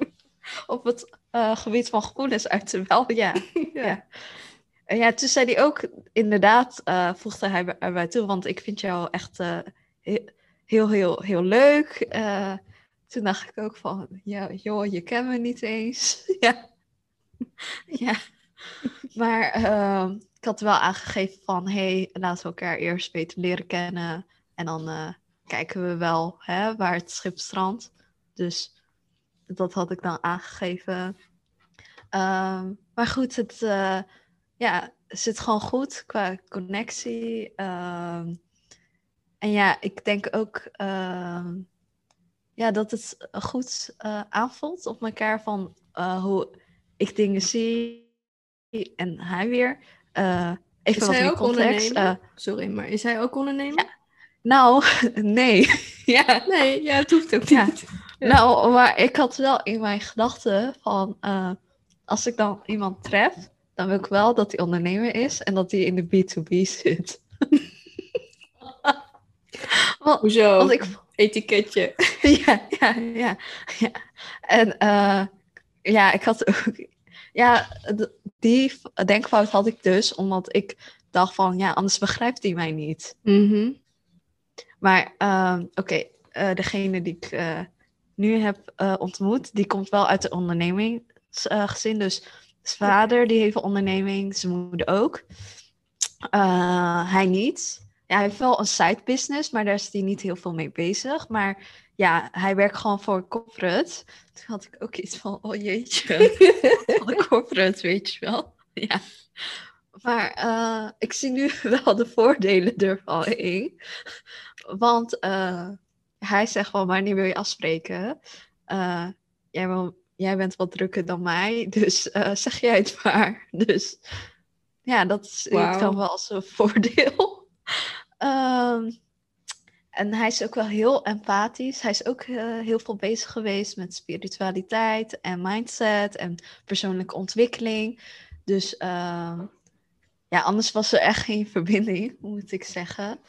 Op het uh, gebied van gevoelens uit de wel, ja. ja. En ja, toen zei hij ook, inderdaad, uh, voegde hij erbij toe, want ik vind jou echt uh, heel, heel, heel leuk. Toen dacht ik ook van, ja, joh, je kent me niet eens. ja. ja. maar ehm, ik had wel aangegeven van, hey, laten we elkaar eerst beter leren kennen. En dan kijken we wel hè, waar het schip strandt. Dus dat had ik dan aangegeven. Um, maar goed, het uh, ja, zit gewoon goed qua connectie. Um, en ja, ik denk ook ja, dat het goed uh, aanvoelt op elkaar van uh, hoe ik dingen zie en hij weer. Even is wat hij meer ook context. ondernemer? Sorry, maar is hij ook ondernemer? Ja. Nou, nee. ja. Nee, ja, het hoeft ook niet. Ja. Nou, maar ik had wel in mijn gedachten van als ik dan iemand tref, dan wil ik wel dat hij ondernemer is en dat hij in de B2B zit. want, Hoezo? want ik, Etiketje. ja, ja, ja, ja. En uh, ja, ik had ook. Ja, die denkfout had ik dus, omdat ik dacht van ja, anders begrijpt hij mij niet. Mhm. Maar uh, oké, okay, uh, degene die ik nu heb uh, ontmoet, die komt wel uit de ondernemingsgezin. Dus zijn vader die heeft een onderneming, zijn moeder ook. Uh, hij niet. Ja, hij heeft wel een side business, maar daar is hij niet heel veel mee bezig. Maar ja, hij werkt gewoon voor corporate. Toen had ik ook iets van, oh jeetje, van de corporate, weet je wel. Ja. Maar uh, ik zie nu wel de voordelen ervan in. Want uh, hij zegt van, wanneer wil je afspreken? Uh, jij, wil, jij bent wat drukker dan mij, dus zeg jij het maar. Dus ja, dat zie wow. ik dan wel als een voordeel. Um, en hij is ook wel heel empathisch. Hij is ook uh, heel veel bezig geweest met spiritualiteit en mindset en persoonlijke ontwikkeling. Dus uh, ja, anders was er echt geen verbinding, moet ik zeggen.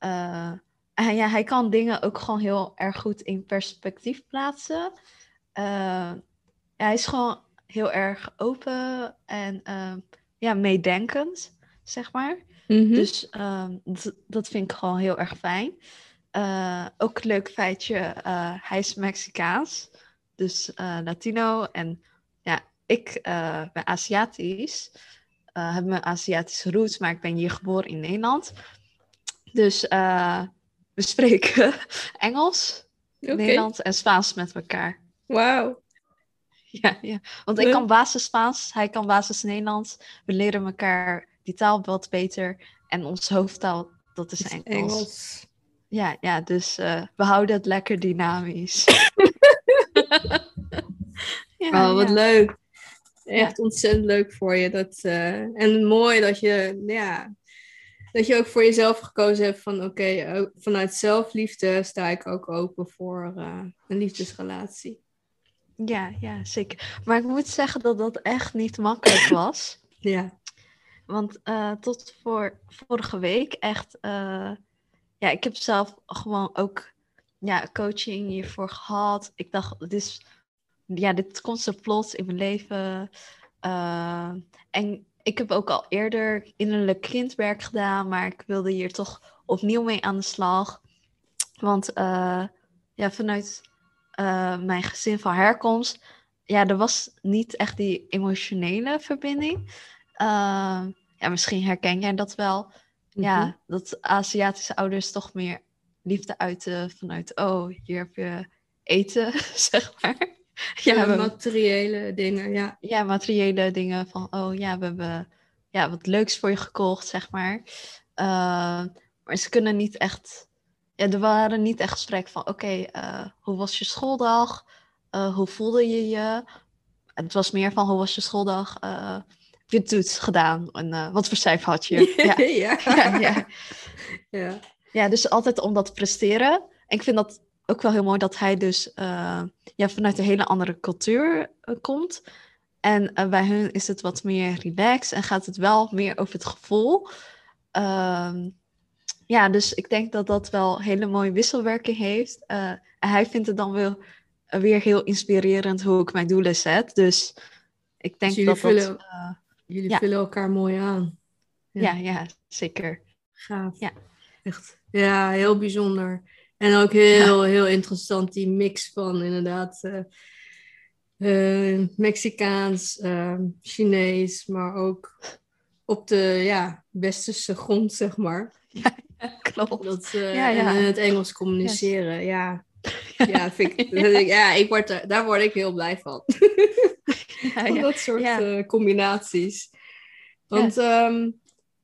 Uh, ja, hij kan dingen ook gewoon heel erg goed in perspectief plaatsen. ja, hij is gewoon heel erg open en ja, meedenkend, zeg maar. Mhm. Dus um, dat vind ik gewoon heel erg fijn. Uh, ook een leuk feitje, uh, hij is Mexicaans, dus Latino. En ja, ik ben Aziatisch, heb mijn Aziatische roots, maar ik ben hier geboren in Nederland. Dus we spreken Engels, Oké. Nederlands en Spaans met elkaar. Wauw. Ja, ja, want ik kan basis Spaans, hij kan basis Nederlands. We leren elkaar die taal wat beter. En onze hoofdtaal, dat is Engels. Engels. Ja, ja, dus eh, we houden het lekker dynamisch. ja, Oh, wat ja. leuk. Echt ontzettend leuk voor je. Dat, eh, en mooi dat je, ja, dat je ook voor jezelf gekozen hebt van oké, ook vanuit zelfliefde sta ik ook open voor eh, een liefdesrelatie. Ja, ja, zeker. Maar ik moet zeggen dat dat echt niet makkelijk was. Ja. Want eh, tot voor vorige week echt, eh, ja, ik heb zelf gewoon ook ja, coaching hiervoor gehad. Ik dacht, dit is, ja, dit komt zo plots in mijn leven. En ik heb ook al eerder innerlijk kindwerk gedaan, maar ik wilde hier toch opnieuw mee aan de slag. Want uh, ja, vanuit uh, mijn gezin van herkomst, ja, er was niet echt die emotionele verbinding. Uh, ja, misschien herken jij dat wel. Ja, dat Aziatische ouders toch meer liefde uiten vanuit, oh, hier heb je eten, zeg maar. Ja, we... materiële dingen, ja. Ja, materiële dingen van, oh ja, we hebben ja, wat leuks voor je gekocht, zeg maar. Uh, maar ze kunnen niet echt, ja, er waren niet echt gesprek van, oké, okay, uh, hoe was je schooldag? Uh, hoe voelde je je? Het was meer van, hoe was je schooldag? Heb je toets gedaan? En wat voor cijfer had je? Ja. ja. ja, ja. ja. ja dus altijd om dat te presteren. En ik vind dat ook wel heel mooi dat hij dus uh, ja, vanuit een hele andere cultuur uh, komt. En uh, bij hun is het wat meer relaxed en gaat het wel meer over het gevoel. Um, ja, dus ik denk dat dat wel hele mooie wisselwerking heeft. Hij vindt het dan wel weer heel inspirerend hoe ik mijn doelen zet. Dus ik denk dus dat vullen, dat... Jullie ja. vullen elkaar mooi aan. Ja, ja, ja zeker. Gaaf. Ja. Echt. Ja, heel bijzonder. En ook heel, ja. heel interessant die mix van inderdaad uh, uh, Mexicaans, uh, Chinees, maar ook op de ja, westerse grond, zeg maar. Ja, klopt. Dat, ja, ja. En in het Engels communiceren, yes. ja. Ja, vind ik, ja ik word er, daar word ik heel blij van. Dat soort combinaties. Want um,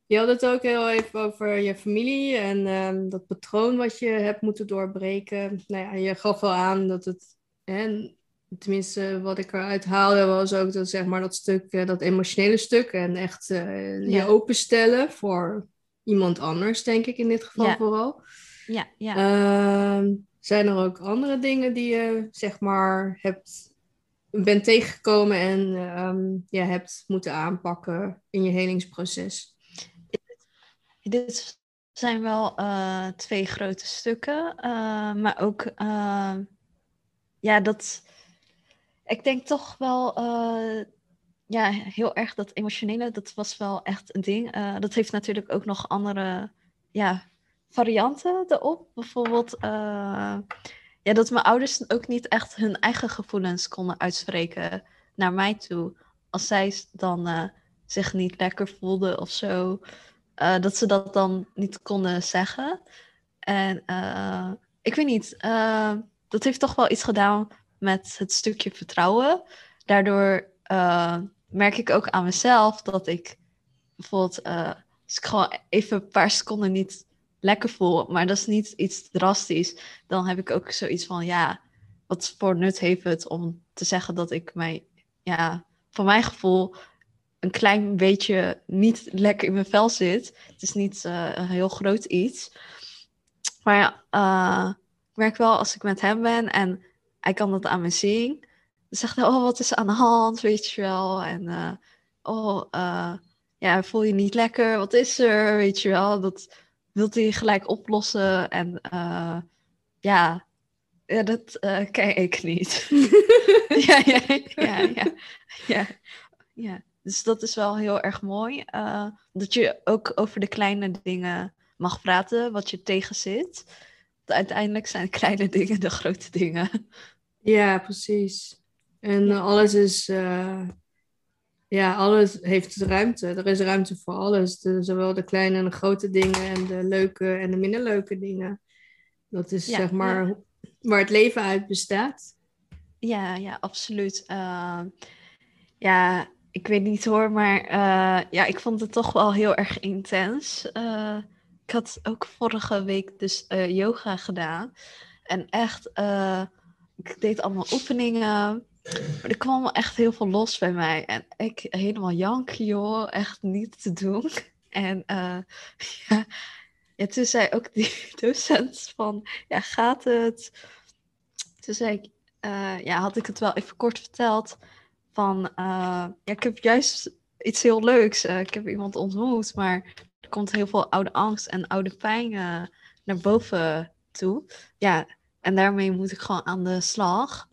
je had het ook heel even over je familie en um, dat patroon wat je hebt moeten doorbreken. Nou ja, je gaf wel aan dat het, hè, tenminste wat ik eruit haalde, was ook dat, zeg maar, dat stuk, uh, dat emotionele stuk en echt uh, je openstellen voor iemand anders, denk ik in dit geval ja. vooral. Ja, ja. Uh, zijn er ook andere dingen die je, zeg maar, hebt, bent tegengekomen en um, ja, hebt moeten aanpakken in je helingsproces? Dit zijn wel uh, twee grote stukken, uh, maar ook, uh, ja, dat, ik denk toch wel, ja, heel erg dat emotionele, dat was wel echt een ding. dat heeft natuurlijk ook nog andere, ja, varianten erop. Bijvoorbeeld, ja, dat mijn ouders ook niet echt hun eigen gevoelens konden uitspreken naar mij toe. Als zij dan zich niet lekker voelden of zo. Uh, dat ze dat dan niet konden zeggen. En uh, ik weet niet, uh, dat heeft toch wel iets gedaan met het stukje vertrouwen. Daardoor merk ik ook aan mezelf dat ik bijvoorbeeld, als ik gewoon even een paar seconden niet lekker voel, maar dat is niet iets drastisch, dan heb ik ook zoiets van, ja, wat voor nut heeft het om te zeggen dat ik mij, ja, voor mijn gevoel een klein beetje niet lekker in mijn vel zit. Het is niet uh, een heel groot iets. Maar ja, uh, ik merk wel als ik met hem ben en hij kan dat aan me zien. Dan zegt hij, oh, wat is aan de hand, weet je wel. En uh, oh, ja, voel je niet lekker, wat is er, weet je wel. Dat wilt hij gelijk oplossen. En ja, ja, dat ken ik niet. ja, ja, ja, ja, ja, ja. Dus dat is wel heel erg mooi. Uh, dat je ook over de kleine dingen mag praten, wat je tegenzit. Uiteindelijk zijn kleine dingen de grote dingen. Ja, precies. En ja. alles is. Uh, ja, alles heeft ruimte. Er is ruimte voor alles. De, zowel de kleine en de grote dingen en de leuke en de minder leuke dingen. Dat is ja, zeg maar ja. waar het leven uit bestaat. Ja, ja, absoluut. Uh, ja, ik weet niet hoor, maar uh, ja, ik vond het toch wel heel erg intens. Uh, ik had ook vorige week dus uh, yoga gedaan. En echt, ik deed allemaal oefeningen. Maar er kwam echt heel veel los bij mij. En ik helemaal janken, joh. Echt niet te doen. En ja, ja, toen zei ook die docent van, ja, gaat het? Toen zei ik, ja, had ik het wel even kort verteld van, uh, ja, ik heb juist iets heel leuks. Uh, ik heb iemand ontmoet, maar er komt heel veel oude angst en oude pijn uh, naar boven toe. Ja, en daarmee moet ik gewoon aan de slag.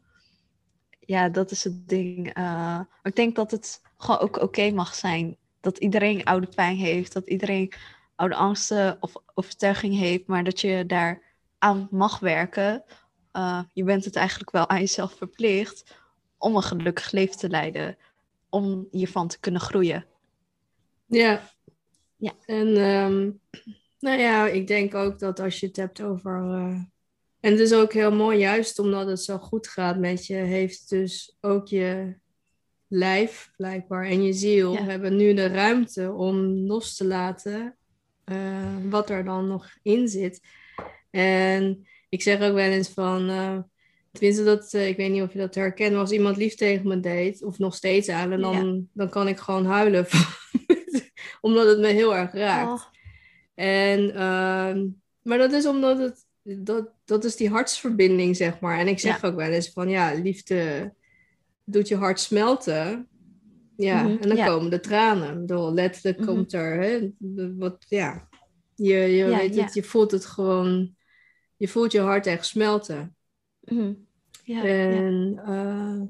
Ja, dat is het ding. ik denk dat het gewoon ook oké mag zijn. Dat iedereen oude pijn heeft, dat iedereen oude angsten of overtuiging heeft, maar dat je daar aan mag werken. je bent het eigenlijk wel aan jezelf verplicht om een gelukkig leven te leiden, om hiervan te kunnen groeien. Ja. ja. En um, nou ja, ik denk ook dat als je het hebt over. Uh, en het is ook heel mooi, juist omdat het zo goed gaat met je, heeft dus ook je lijf blijkbaar en je ziel ja. hebben nu de ruimte om los te laten uh, wat er dan nog in zit. En ik zeg ook wel eens van. Uh, Tenminste, dat, uh, ik weet niet of je dat herkent, maar als iemand lief tegen me deed, of nog steeds aan, en dan, ja. dan kan ik gewoon huilen. omdat het me heel erg raakt. Oh. En, uh, maar dat is omdat het, dat, dat is die hartsverbinding, zeg maar. En ik zeg ja. ook wel eens van, ja, liefde doet je hart smelten. Ja, mm -hmm. en dan ja. komen de tranen. Bedoel, letterlijk mm -hmm. komt er, hè, wat, ja, je, je weet het, je voelt het gewoon, je voelt je hart echt smelten. Mm. Ja, en, ja. Uh,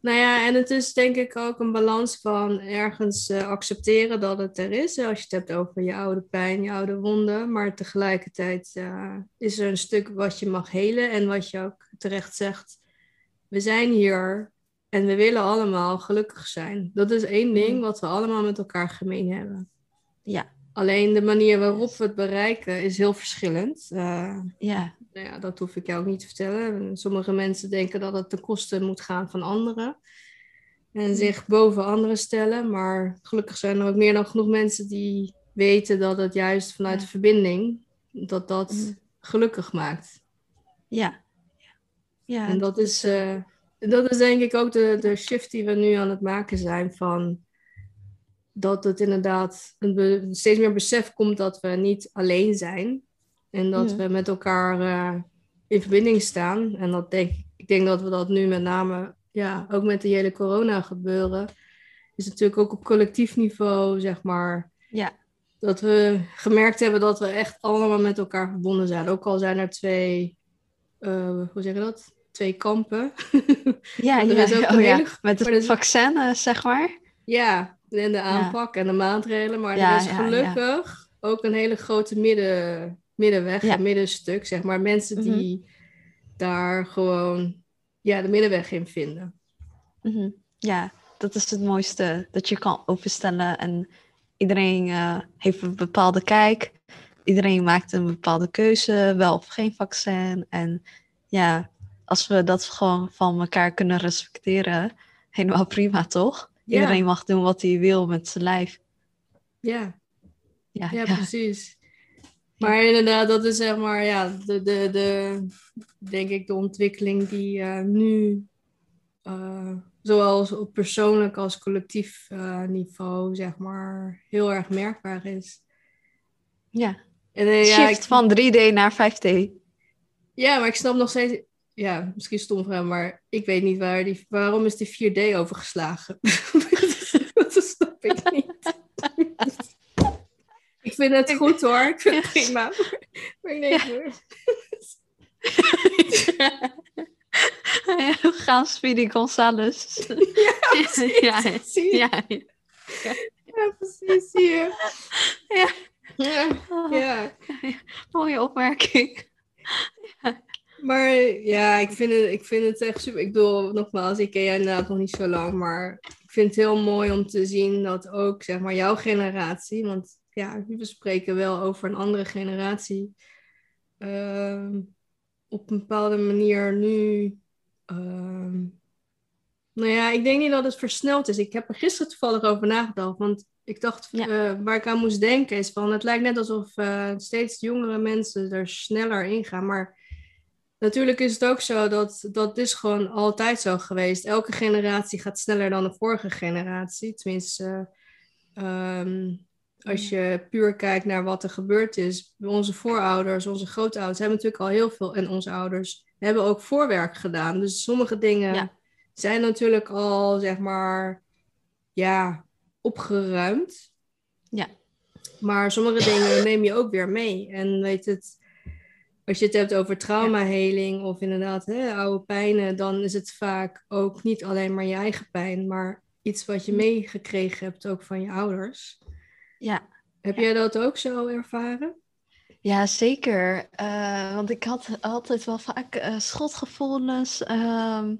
nou ja, en het is denk ik ook een balans van ergens uh, accepteren dat het er is. Als je het hebt over je oude pijn, je oude wonden. Maar tegelijkertijd uh, is er een stuk wat je mag helen. En wat je ook terecht zegt. We zijn hier En we willen allemaal gelukkig zijn. Dat is één ding Mhm. wat we allemaal met elkaar gemeen hebben. Ja, Alleen de manier waarop we het bereiken is heel verschillend. Eh, ja, nou ja, dat hoef ik jou ook niet te vertellen. Sommige mensen denken dat het ten koste moet gaan van anderen. En zich boven anderen stellen. Maar gelukkig zijn er ook meer dan genoeg mensen die weten dat het juist vanuit de verbinding, dat dat Mhm. gelukkig maakt. ja. Ja, En dat is, eh, dat is denk ik ook de, de shift die we nu aan het maken zijn van dat het inderdaad een steeds meer besef komt dat we niet alleen zijn. En dat we met elkaar eh, in verbinding staan. En dat denk, ik denk dat we dat nu met name, ja, ook met de hele corona gebeuren, is natuurlijk ook op collectief niveau, zeg maar, ja, dat we gemerkt hebben dat we echt allemaal met elkaar verbonden zijn. Ook al zijn er twee, eh, hoe zeg je dat? Twee kampen. ja, er ja, is ook oh een ja. met er het is- vaccin, zeg maar. ja, en de aanpak en de maatregelen. Maar er is gelukkig ook een hele grote midden, middenweg, Ja. middenstuk, zeg maar. Mensen Mhm. die daar gewoon ja, de middenweg in vinden. Mhm. Ja, dat is het mooiste dat je kan overstellen. En iedereen eh, heeft een bepaalde kijk. Iedereen maakt een bepaalde keuze, wel of geen vaccin. En ja, als we dat gewoon van elkaar kunnen respecteren, helemaal prima toch? Ja. Iedereen mag doen wat hij wil met zijn lijf. Ja, Ja, ja, ja. precies. Maar inderdaad, dat is zeg maar, ja, de, de, de, denk ik, de ontwikkeling die eh, nu, eh, zowel op persoonlijk als collectief eh, niveau, zeg maar, heel erg merkbaar is. ja. En, ja, Shift ik- van 3D naar 5D. Ja, maar ik snap nog steeds. Ja, misschien stom vraag, maar ik weet niet waar die, waarom is die 4D overgeslagen. dat snap ik niet. Ik vind het goed hoor, ik vind het Ja. prima. Maar, ik denk, We gaan Speedy Gonzales. ja, ja, je? ja, ja. ja, precies, je. Ja. Ja, ja. Mooie opmerking. Maar ja, ik vind, het, ik vind het echt super. Ik bedoel, nogmaals, ik ken jij inderdaad nog niet zo lang, maar ik vind het heel mooi om te zien dat ook, zeg maar, jouw generatie, want ja, we spreken wel over een andere generatie, ehm, op een bepaalde manier nu. ehm, nou ja, ik denk niet dat het versneld is. Ik heb er gisteren toevallig over nagedacht, want ik dacht, Ja. eh, waar ik aan moest denken is van, het lijkt net alsof eh, steeds jongere mensen er sneller in gaan, maar natuurlijk is het ook zo dat dat is gewoon altijd zo geweest. Elke generatie gaat sneller dan de vorige generatie. Tenminste, ehm, als je puur kijkt naar wat er gebeurd is. Onze voorouders, onze grootouders hebben natuurlijk al heel veel, en onze ouders hebben ook voorwerk gedaan. Dus sommige dingen Ja. zijn natuurlijk al, zeg maar, ja, opgeruimd. Ja. Maar sommige dingen neem je ook weer mee. En weet het, als je het hebt over traumaheling of inderdaad hè, oude pijnen, dan is het vaak ook niet alleen maar je eigen pijn, maar iets wat je meegekregen hebt ook van je ouders. Ja. Heb jij dat ook zo ervaren? Ja, zeker. Eh, want ik had altijd wel vaak eh, schuldgevoelens. ehm,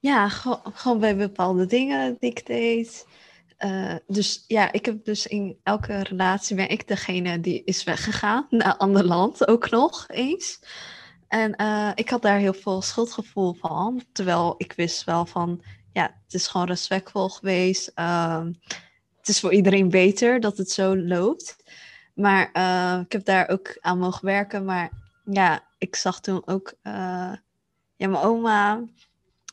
ja, gewoon, gewoon bij bepaalde dingen die ik deed. Eh, dus ja, ik heb dus in elke relatie ben ik degene die is weggegaan naar een ander land ook nog eens. En ik had daar heel veel schuldgevoel van. Terwijl ik wist wel van, ja, het is gewoon respectvol geweest. Het is voor iedereen beter dat het zo loopt. Maar eh, ik heb daar ook aan mogen werken. Maar ja, ik zag toen ook eh, ja, mijn oma,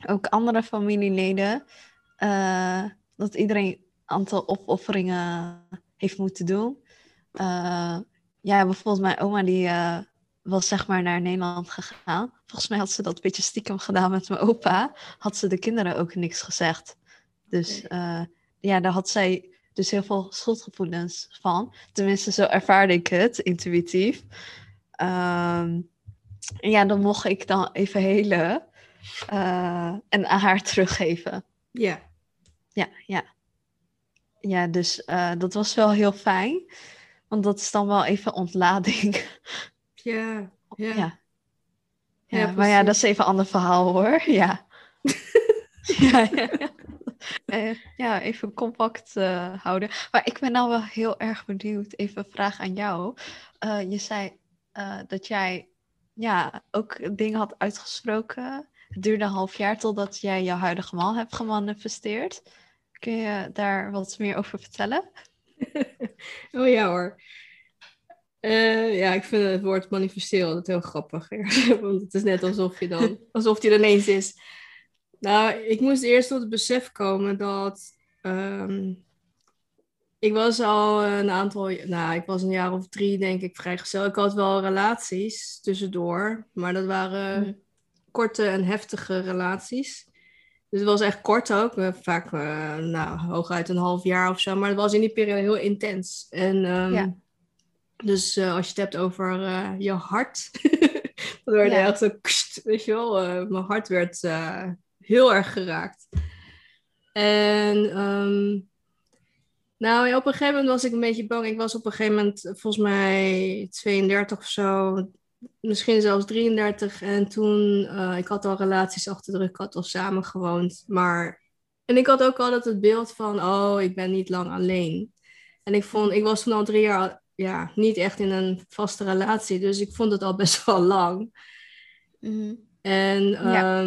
ook andere familieleden, eh, dat iedereen een aantal opofferingen heeft moeten doen. Ja, bijvoorbeeld mijn oma die was zeg maar naar Nederland gegaan. Volgens mij had ze dat een beetje stiekem gedaan met mijn opa. Had ze de kinderen ook niks gezegd. Dus ja, daar had zij dus heel veel schuldgevoelens van. Tenminste, zo ervaarde ik het, intuïtief. Ehm, en ja, dan mocht ik dan even helen eh, en aan haar teruggeven. Ja. Ja, ja. Ja, dus eh, dat was wel heel fijn. Want dat is dan wel even ontlading. Ja. Ja. Ja. Ja, Ja, maar ja, dat is even een ander verhaal hoor. Ja. ja, ja, Eh, ja, even compact eh, houden. Maar ik ben nou wel heel erg benieuwd. Even een vraag aan jou. Eh, je zei dat jij ja, ook dingen had uitgesproken. Het duurde een half jaar totdat jij jouw huidige man hebt gemanifesteerd. Kun je daar wat meer over vertellen? oh ja hoor. ja, ik vind het woord manifesteren altijd heel grappig. Want het is net alsof je dan, alsof je er ineens is. Nou, ik moest eerst tot het besef komen dat. Ehm, ik was al een aantal. Nou, ik was een jaar of drie, denk ik, vrijgezel. Ik had wel relaties tussendoor, maar dat waren mm. korte en heftige relaties. Dus het was echt kort ook, eh, vaak uh, nou, hooguit een half jaar of zo. Maar het was in die periode heel intens. En um, ja. dus uh, als je het hebt over je hart, dat werd ja. echt zo, weet je wel, mijn hart werd heel erg geraakt. En um, nou, op een gegeven moment was ik een beetje bang. Ik was op een gegeven moment volgens mij 32 of zo, misschien zelfs 33. En toen, uh, ik had al relaties achter de rug, ik had al samen gewoond. Maar, en ik had ook altijd het beeld van, oh, ik ben niet lang alleen. En ik vond, ik was toen al drie jaar ja, niet echt in een vaste relatie. Dus ik vond het al best wel lang. Mm. En ja.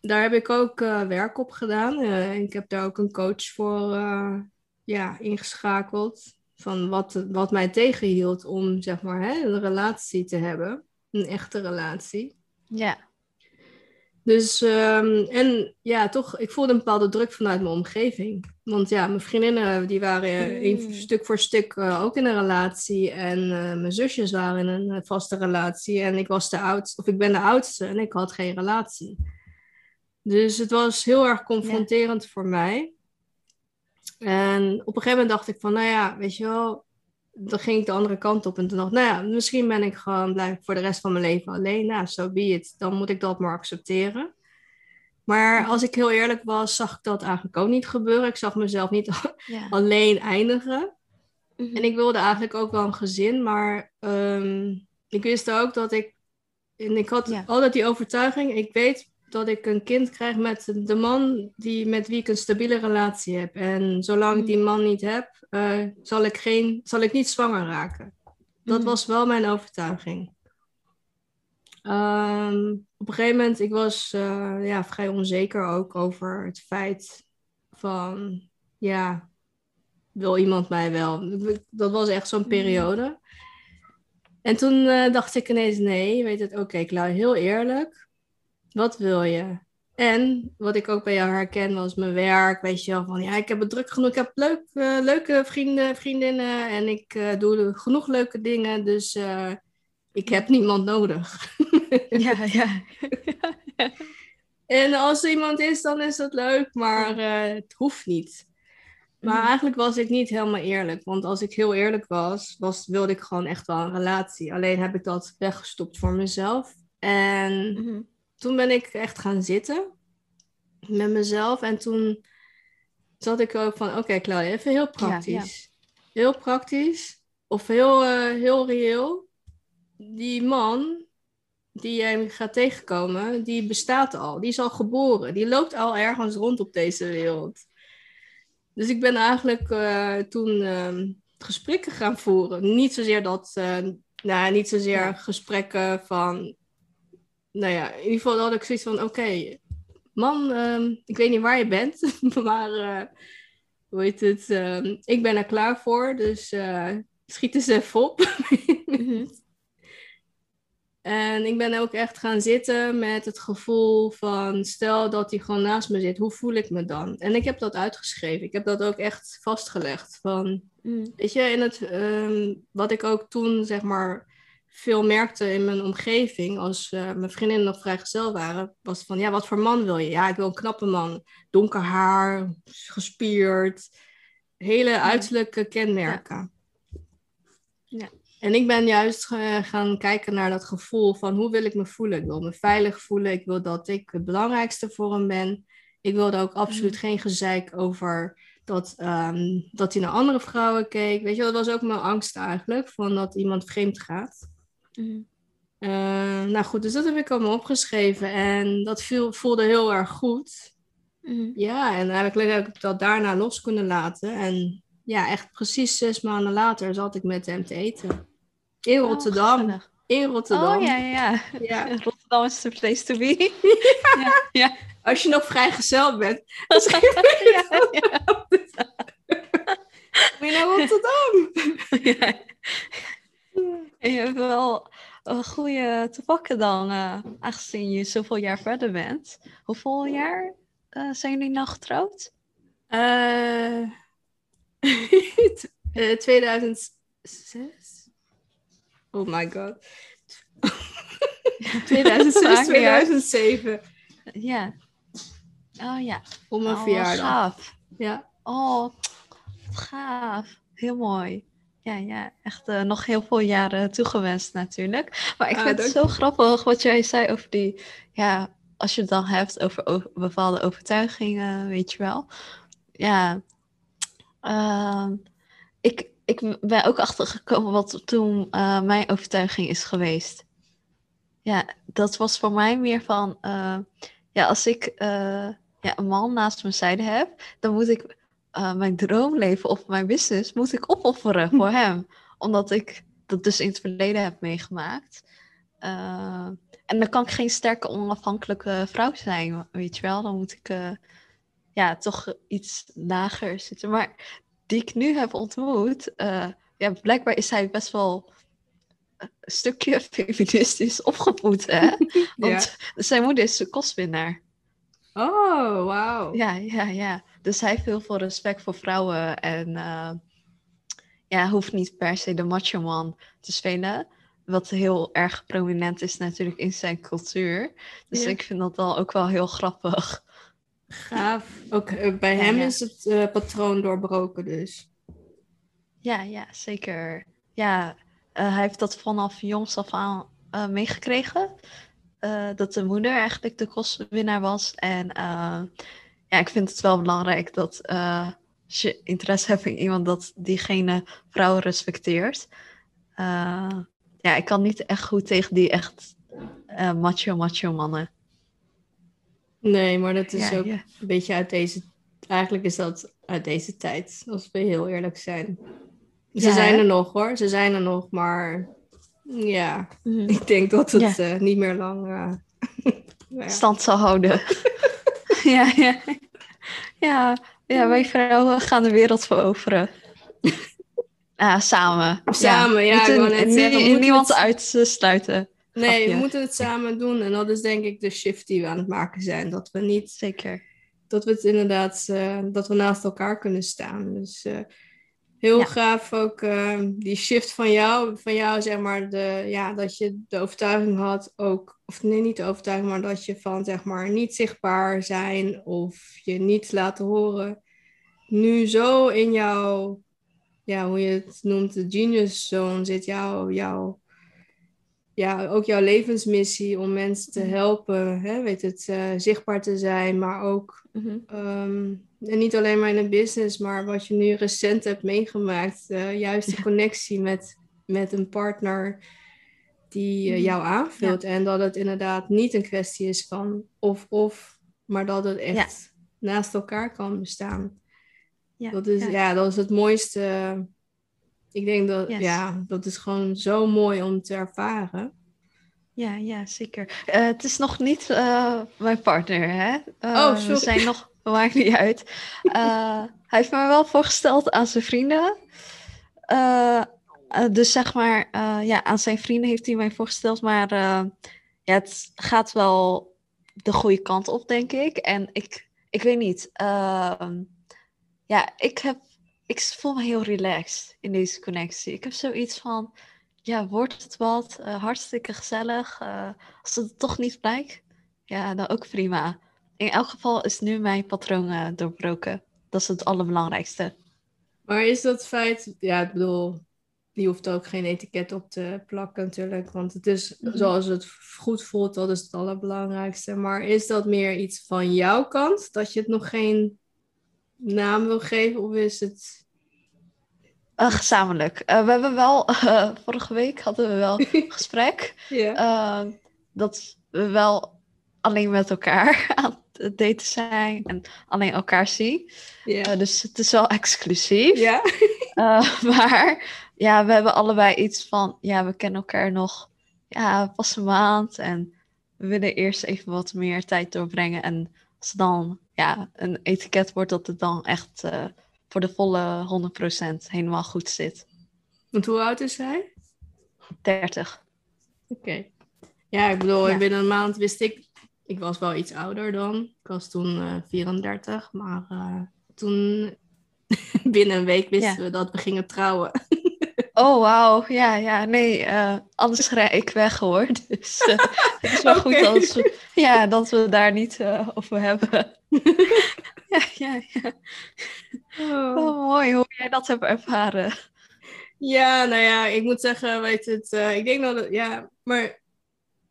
Daar heb ik ook uh, werk op gedaan. Uh, ik heb daar ook een coach voor uh, ja, ingeschakeld. Van wat, wat mij tegenhield om zeg maar, hè, een relatie te hebben. Een echte relatie. Ja. Dus, um, en ja, toch, ik voelde een bepaalde druk vanuit mijn omgeving. Want ja, mijn vriendinnen die waren een stuk voor stuk ook in een relatie. En mijn zusjes waren in een vaste relatie. En ik was de oudste, of ik ben de oudste en ik had geen relatie. Dus het was heel erg confronterend voor mij. En op een gegeven moment dacht ik van, nou ja, weet je wel, dan ging ik de andere kant op. En toen dacht ik, nou ja, misschien ben ik gewoon, blijf voor de rest van mijn leven alleen. Nou, zo so be it. Dan moet ik dat maar accepteren. Maar als ik heel eerlijk was, zag ik dat eigenlijk ook niet gebeuren. Ik zag mezelf niet alleen eindigen. Mhm. En ik wilde eigenlijk ook wel een gezin, maar um, ik wist ook dat ik. En ik had altijd die overtuiging, ik weet dat ik een kind krijg met de man die, met wie ik een stabiele relatie heb. En zolang ik die man niet heb, uh, zal, ik geen, zal ik niet zwanger raken. Dat mm. was wel mijn overtuiging. Um, op een gegeven moment, ik was uh, ja, vrij onzeker ook over het feit van, ja, wil iemand mij wel? Dat was echt zo'n mm. periode. En toen uh, dacht ik ineens, nee, weet het, oké, okay, Klauw, heel eerlijk wat wil je? En wat ik ook bij jou herken was mijn werk. Weet je wel, van ja, ik heb het druk genoeg. Ik heb leuk, uh, leuke vrienden, vriendinnen en ik uh, doe genoeg leuke dingen. Dus uh, ik heb niemand nodig. ja, ja. en als er iemand is, dan is dat leuk, maar het hoeft niet. Maar mhm. eigenlijk was ik niet helemaal eerlijk. Want als ik heel eerlijk was, was, wilde ik gewoon echt wel een relatie. Alleen heb ik dat weggestopt voor mezelf. En mm toen ben ik echt gaan zitten met mezelf. En toen zat ik ook van, oké okay, Claudia, even heel praktisch. Heel praktisch. Of heel, uh, heel reëel. Die man die jij gaat tegenkomen, die bestaat al. Die is al geboren. Die loopt al ergens rond op deze wereld. Dus ik ben eigenlijk uh, toen uh, gesprekken gaan voeren. Niet zozeer dat, uh, nou, niet zozeer gesprekken van nou ja, in ieder geval had ik zoiets van: oké, man, ehm, ik weet niet waar je bent, maar uh, hoe heet het? Ehm, ik ben er klaar voor, dus uh, schiet eens even op. Mhm. En ik ben ook echt gaan zitten met het gevoel van, stel dat hij gewoon naast me zit, hoe voel ik me dan? En ik heb dat uitgeschreven. Ik heb dat ook echt vastgelegd. Van, mm. Weet je, in het, um, wat ik ook toen, zeg maar, veel merkte in mijn omgeving, als uh, mijn vriendinnen nog vrijgezel waren, was van, ja, wat voor man wil je? Ja, ik wil een knappe man. Donker haar, gespierd, hele uiterlijke kenmerken. Ja. ja. En ik ben juist gaan kijken naar dat gevoel van hoe wil ik me voelen? Ik wil me veilig voelen. Ik wil dat ik het belangrijkste voor hem ben. Ik wilde ook absoluut mm. geen gezeik over dat, um, dat hij naar andere vrouwen keek. Weet je, dat was ook mijn angst eigenlijk, van dat iemand vreemd gaat. Mhm. Eh, nou goed, dus dat heb ik allemaal opgeschreven en dat viel, voelde heel erg goed. Mhm. Ja, en eigenlijk heb ik dat daarna los kunnen laten. En ja, echt precies zes maanden later zat ik met hem te eten. In Oh, Rotterdam. gezellig. in Rotterdam. Oh ja, ja, ja. Rotterdam is the place to be. ja, ja. Als je nog vrijgezel bent, misschien ja, ja. moet je naar Rotterdam. Ja. En je hebt wel een goede te pakken dan, eh, aangezien je zoveel jaar verder bent. Hoeveel jaar eh, zijn jullie nou getrouwd? Eh eh, 2006? Oh my god. 2006, Maakt niet uit. 2007. Ja. Oh ja. Om mijn Oh, verjaardag. gaaf. Ja. Oh, gaaf. Heel mooi. Ja, ja, echt eh, nog heel veel jaren toegewenst natuurlijk. Maar ik Ah, vind het zo grappig wat jij zei over die, ja, als je het dan hebt over o- bepaalde overtuigingen, weet je wel. Ja, ehm, ik, ik ben ook achtergekomen wat toen eh, mijn overtuiging is geweest. Ja, dat was voor mij meer van, eh, ja, als ik ja, een man naast mijn zijde heb, dan moet ik eh, mijn droomleven of mijn business moet ik opofferen voor hem. Omdat ik dat dus in het verleden heb meegemaakt. Eh, en dan kan ik geen sterke onafhankelijke vrouw zijn, weet je wel. Dan moet ik eh, ja, toch iets lager zitten. Maar die ik nu heb ontmoet, ja, blijkbaar is hij best wel een stukje feministisch opgevoed, hè? Want zijn moeder is een kostwinnaar. Oh, wauw. Ja, ja, ja. Dus hij heeft heel veel respect voor vrouwen en eh, ja, hoeft niet per se de macho man te spelen. Wat heel erg prominent is natuurlijk in zijn cultuur. Dus Ja. ik vind dat dan ook wel heel grappig. Gaaf. Ook eh, bij Ja, hem ja. is het eh, patroon doorbroken dus. Ja, ja, zeker. Ja, hij heeft dat vanaf jongs af aan meegekregen. dat de moeder eigenlijk de kostwinnaar was. En ja, ik vind het wel belangrijk dat eh, als je interesse hebt in iemand, dat diegene vrouwen respecteert. Eh, ja, ik kan niet echt goed tegen die echt eh, macho, macho mannen. Nee, maar dat is Ja, ook ja. een beetje uit deze... Eigenlijk is dat uit deze tijd, als we heel eerlijk zijn. Ze Ja, zijn er nog hoor, ze zijn er nog, maar ja, Mhm. ik denk dat het niet meer lang... nou stand zal houden. ja, ja. Ja, ja, wij vrouwen gaan de wereld veroveren. Ah, samen. Samen, ja, ik Moeten net zeggen, we moeten niemand het- uitsluiten. Nee, we moeten het samen doen. En dat is denk ik de shift die we aan het maken zijn. Dat we niet Zeker. dat we het inderdaad, eh, dat we naast elkaar kunnen staan. Dus eh, heel Ja. gaaf ook eh, die shift van jou, van jou zeg maar, de, ja, dat je de overtuiging had ook, of nee, niet de overtuiging, maar dat je van zeg maar niet zichtbaar zijn of je niet laten horen, nu zo in jouw, ja, hoe je het noemt, de genius zone zit, jouw, jouw ja, ook jouw levensmissie om mensen te Mhm. helpen, hè, weet het, eh, zichtbaar te zijn, maar ook Mhm. Ehm, en niet alleen maar in een business, maar wat je nu recent hebt meegemaakt. eh, juist de connectie met, met een partner die eh, Mhm. jou aanvult. En dat het inderdaad niet een kwestie is van of-of, maar dat het echt naast elkaar kan bestaan. Ja, Dat, is, ja. dat is het mooiste. Ik denk dat, Yes. ja, dat is gewoon zo mooi om te ervaren. Ja, ja, zeker. Eh, het is nog niet eh, mijn partner, hè? Eh, Oh, sorry. We zijn nog, maakt niet uit. Hij heeft me wel voorgesteld aan zijn vrienden. Dus zeg maar, ja, aan zijn vrienden heeft hij mij voorgesteld. Maar ja, het gaat wel de goede kant op, denk ik. En ik, ik weet niet. ehm, ja, ik, heb, ik voel me heel relaxed in deze connectie. Ik heb zoiets van, ja, wordt het wat? Eh, hartstikke gezellig. Eh, als het toch niet blijkt, ja, dan ook prima. In elk geval is nu mijn patroon eh, doorbroken. Dat is het allerbelangrijkste. Maar is dat feit, ja, ik bedoel, die hoeft ook geen etiket op te plakken natuurlijk, want het is Mhm. zoals het goed voelt, dat is het allerbelangrijkste. Maar is dat meer iets van jouw kant, dat je het nog geen naam wil geven, of is het... Eh, gezamenlijk. Eh, we hebben wel, eh, vorige week hadden we wel een gesprek. Dat we wel alleen met elkaar aan, het daten zijn en alleen elkaar zien. Dus het is wel exclusief. ja. Maar ja, we hebben allebei iets van, ja, we kennen elkaar nog ja, pas een maand en we willen eerst even wat meer tijd doorbrengen. En als het dan ja, een etiket wordt, dat het dan echt eh, voor de volle 100% helemaal goed zit. Want hoe oud is hij? 30. Oké. Ja, ik bedoel, Ja. binnen een maand wist ik... Ik was wel iets ouder dan. Ik was toen eh 34, maar eh, toen... binnen een week wisten Ja. we dat we gingen trouwen. Oh, wauw. Ja, ja, nee, eh, anders rij ik weg hoor. Dus eh, het is wel goed we, ja, dat we daar niet eh, over hebben. ja, ja, ja. Oh, mooi hoe jij dat hebt ervaren. Ja, nou ja, ik moet zeggen, weet het, eh, ik denk dat het, ja, maar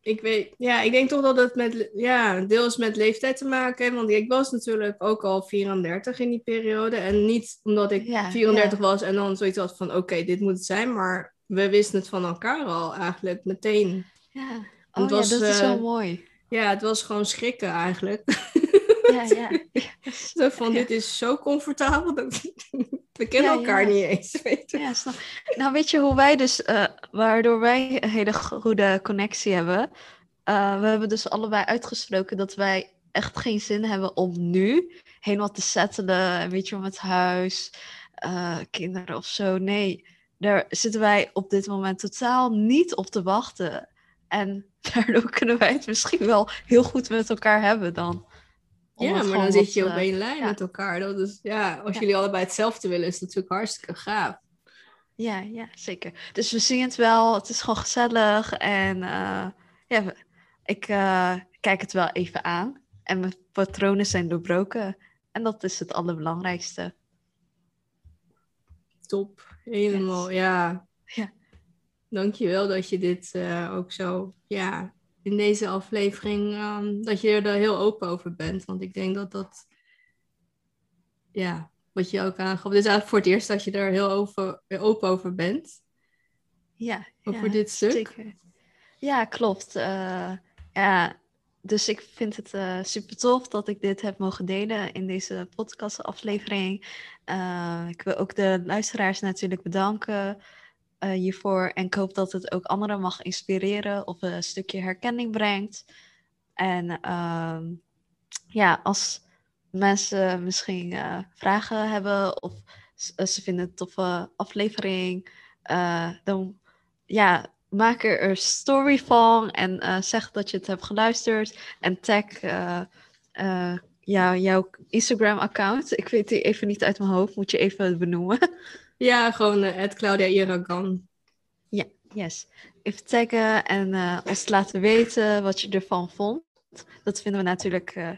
ik weet, ja, ik denk toch dat het met, ja, deels met leeftijd te maken heeft, want ik was natuurlijk ook al 34 in die periode en niet omdat ik Ja, 34 was en dan zoiets had van, oké, dit moet het zijn, maar we wisten het van elkaar al eigenlijk meteen. Ja, Het oh, was, ja dat is wel eh, mooi. Ja, het was gewoon schrikken eigenlijk. Ja, ja. Zo van, dit is zo comfortabel, dat we kennen Ja, elkaar ja. niet eens, weet je. Ja, snap. Nou, weet je hoe wij dus, eh, waardoor wij een hele goede connectie hebben? Eh, we hebben dus allebei uitgesproken dat wij echt geen zin hebben om nu helemaal te settelen, en weet je wel, met huis, eh, kinderen of zo. Nee, daar zitten wij op dit moment totaal niet op te wachten. En daardoor kunnen wij het misschien wel heel goed met elkaar hebben dan. Om Ja, maar dan zit je op eh, één lijn ja. met elkaar. Dat is, ja, als Ja. jullie allebei hetzelfde willen, is het natuurlijk hartstikke gaaf. Ja, ja, zeker. Dus we zien het wel. Het is gewoon gezellig. En eh, ja, ik eh, kijk het wel even aan. En mijn patronen zijn doorbroken. En dat is het allerbelangrijkste. Top. Helemaal, ja. Ja. Dankjewel dat je dit eh, ook zo, ja, in deze aflevering, ehm, dat je er heel open over bent. Want ik denk dat dat, ja, wat je ook aangaf, dit is eigenlijk voor het eerst dat je er heel over, open over bent. Ja, Over ja, dit stuk. zeker. Ja, klopt. Eh, ja, dus ik vind het eh super tof dat ik dit heb mogen delen in deze podcastaflevering. Eh, ik wil ook de luisteraars natuurlijk bedanken eh, hiervoor. En ik hoop dat het ook anderen mag inspireren of een stukje herkenning brengt. En ehm, ja, als mensen misschien eh, vragen hebben of eh, ze vinden het een toffe aflevering, dan ja, maak er een story van en zeg dat je het hebt geluisterd en tag ja, jouw Instagram-account. Ik weet die even niet uit mijn hoofd, moet je even benoemen. Ja, gewoon uh, Claudia Iragan. Yes. Even taggen en eh, ons laten weten wat je ervan vond. Dat vinden we natuurlijk eh,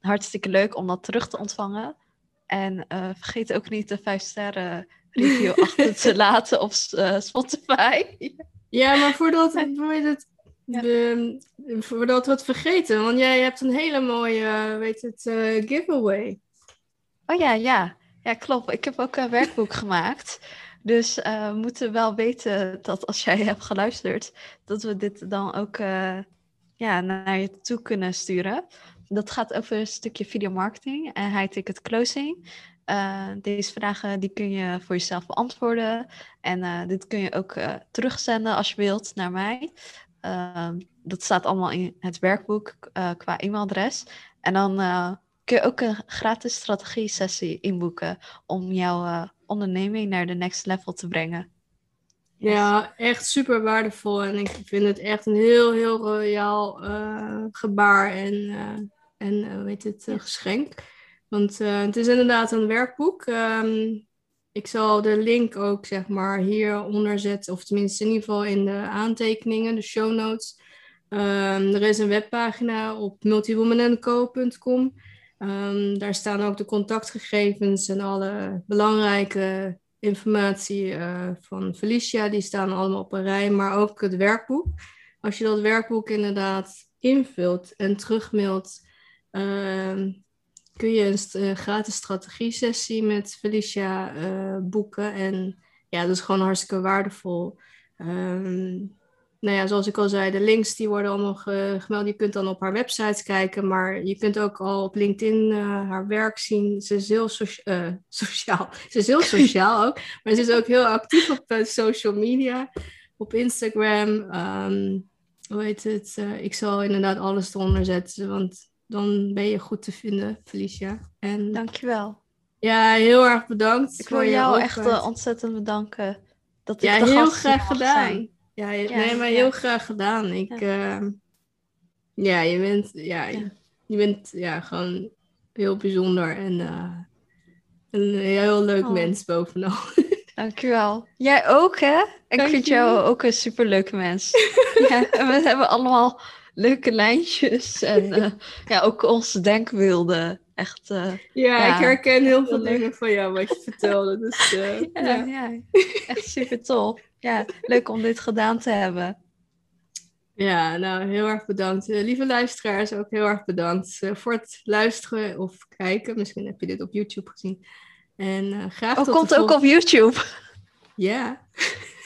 hartstikke leuk om dat terug te ontvangen. En eh, vergeet ook niet de 5 sterren review achter te laten op eh, Spotify. Ja, maar voordat, het, Ja. de- voordat we het vergeten, want jij hebt een hele mooie, weet het, eh, giveaway. Oh ja, ja. Ja, klopt. Ik heb ook een werkboek gemaakt. Dus eh, we moeten wel weten dat als jij hebt geluisterd, dat we dit dan ook eh, ja, naar je toe kunnen sturen. Dat gaat over een stukje videomarketing en high ticket closing. Eh, deze vragen die kun je voor jezelf beantwoorden. En dit kun je ook terugzenden als je wilt naar mij. Dat staat allemaal in het werkboek qua e-mailadres. En dan kun je ook een gratis strategie-sessie inboeken om jouw eh, onderneming naar de next level te brengen. Yes. Ja, echt super waardevol. En ik vind het echt een heel, heel royaal eh, gebaar en, eh, en weet het, geschenk. Want het is inderdaad een werkboek. Ehm, ik zal de link ook zeg maar hieronder zetten, of tenminste in ieder geval in de aantekeningen, de show notes. Ehm, er is een webpagina op multiwomanandco.com. Ehm, daar staan ook de contactgegevens en alle belangrijke informatie eh, van Felicia. Die staan allemaal op een rij, maar ook het werkboek. Als je dat werkboek inderdaad invult en terugmailt, ehm, kun je een eh, gratis strategie-sessie met Felicia eh, boeken. En ja, dat is gewoon hartstikke waardevol. Ehm, nou ja, zoals ik al zei, de links die worden allemaal ge- gemeld. Je kunt dan op haar website kijken, maar je kunt ook al op LinkedIn eh, haar werk zien. Ze is heel socia- eh, sociaal. Ze is heel sociaal ook, maar ze is ook heel actief op eh, social media, op Instagram. ehm, hoe heet het? Ik zal inderdaad alles eronder zetten, want dan ben je goed te vinden, Felicia. En Dankjewel. ja, heel erg bedankt. Ik voor wil jou echt ontzettend bedanken. Dat ik Ja, heel graag gedaan. zijn. Ja, je- Ja, nee, maar heel graag gedaan. Ik, ja, ja je bent, ja, je bent ja, gewoon heel bijzonder en eh, een heel leuk Oh. mens bovenal. Dankjewel. Jij ook, hè? Ik Dank vind je. jou ook een superleuke mens. ja, en we hebben allemaal leuke lijntjes en eh, ja, ook onze denkbeelden. Echt, eh, Ja, Ja, ik herken heel veel dingen van jou wat je vertelde. Dus ja, ja. ja, echt super tof. Ja, leuk om dit gedaan te hebben. ja, nou heel erg bedankt. Eh, lieve luisteraars, ook heel erg bedankt eh, voor het luisteren of kijken. Misschien heb je dit op YouTube gezien. En eh, graag Oh, tot komt ook op YouTube. Ja,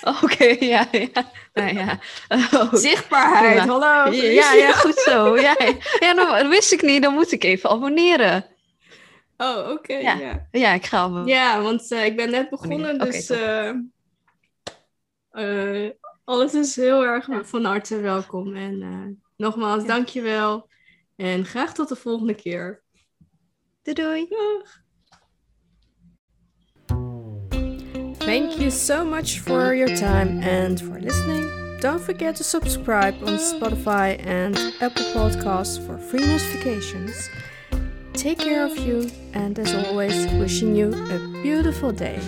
Oké, ja, ja. Nou, ja. Oh, zichtbaarheid. Prima. Hallo. ja, ja, goed zo. Ja, ja dat wist ik niet. Dan moet ik even abonneren. Oh, oké. Ja. ja. Ja, ik ga abonneren. Ja, want ik ben net begonnen, dus. Eh, alles is heel erg van harte welkom. En eh, nogmaals, Ja. dankjewel. En graag tot de volgende keer. Doei doei. Dag. Thank you so much for your time and for listening. Don't forget to subscribe on Spotify and Apple Podcasts for free notifications. Take care of you, and as always, wishing you a beautiful day.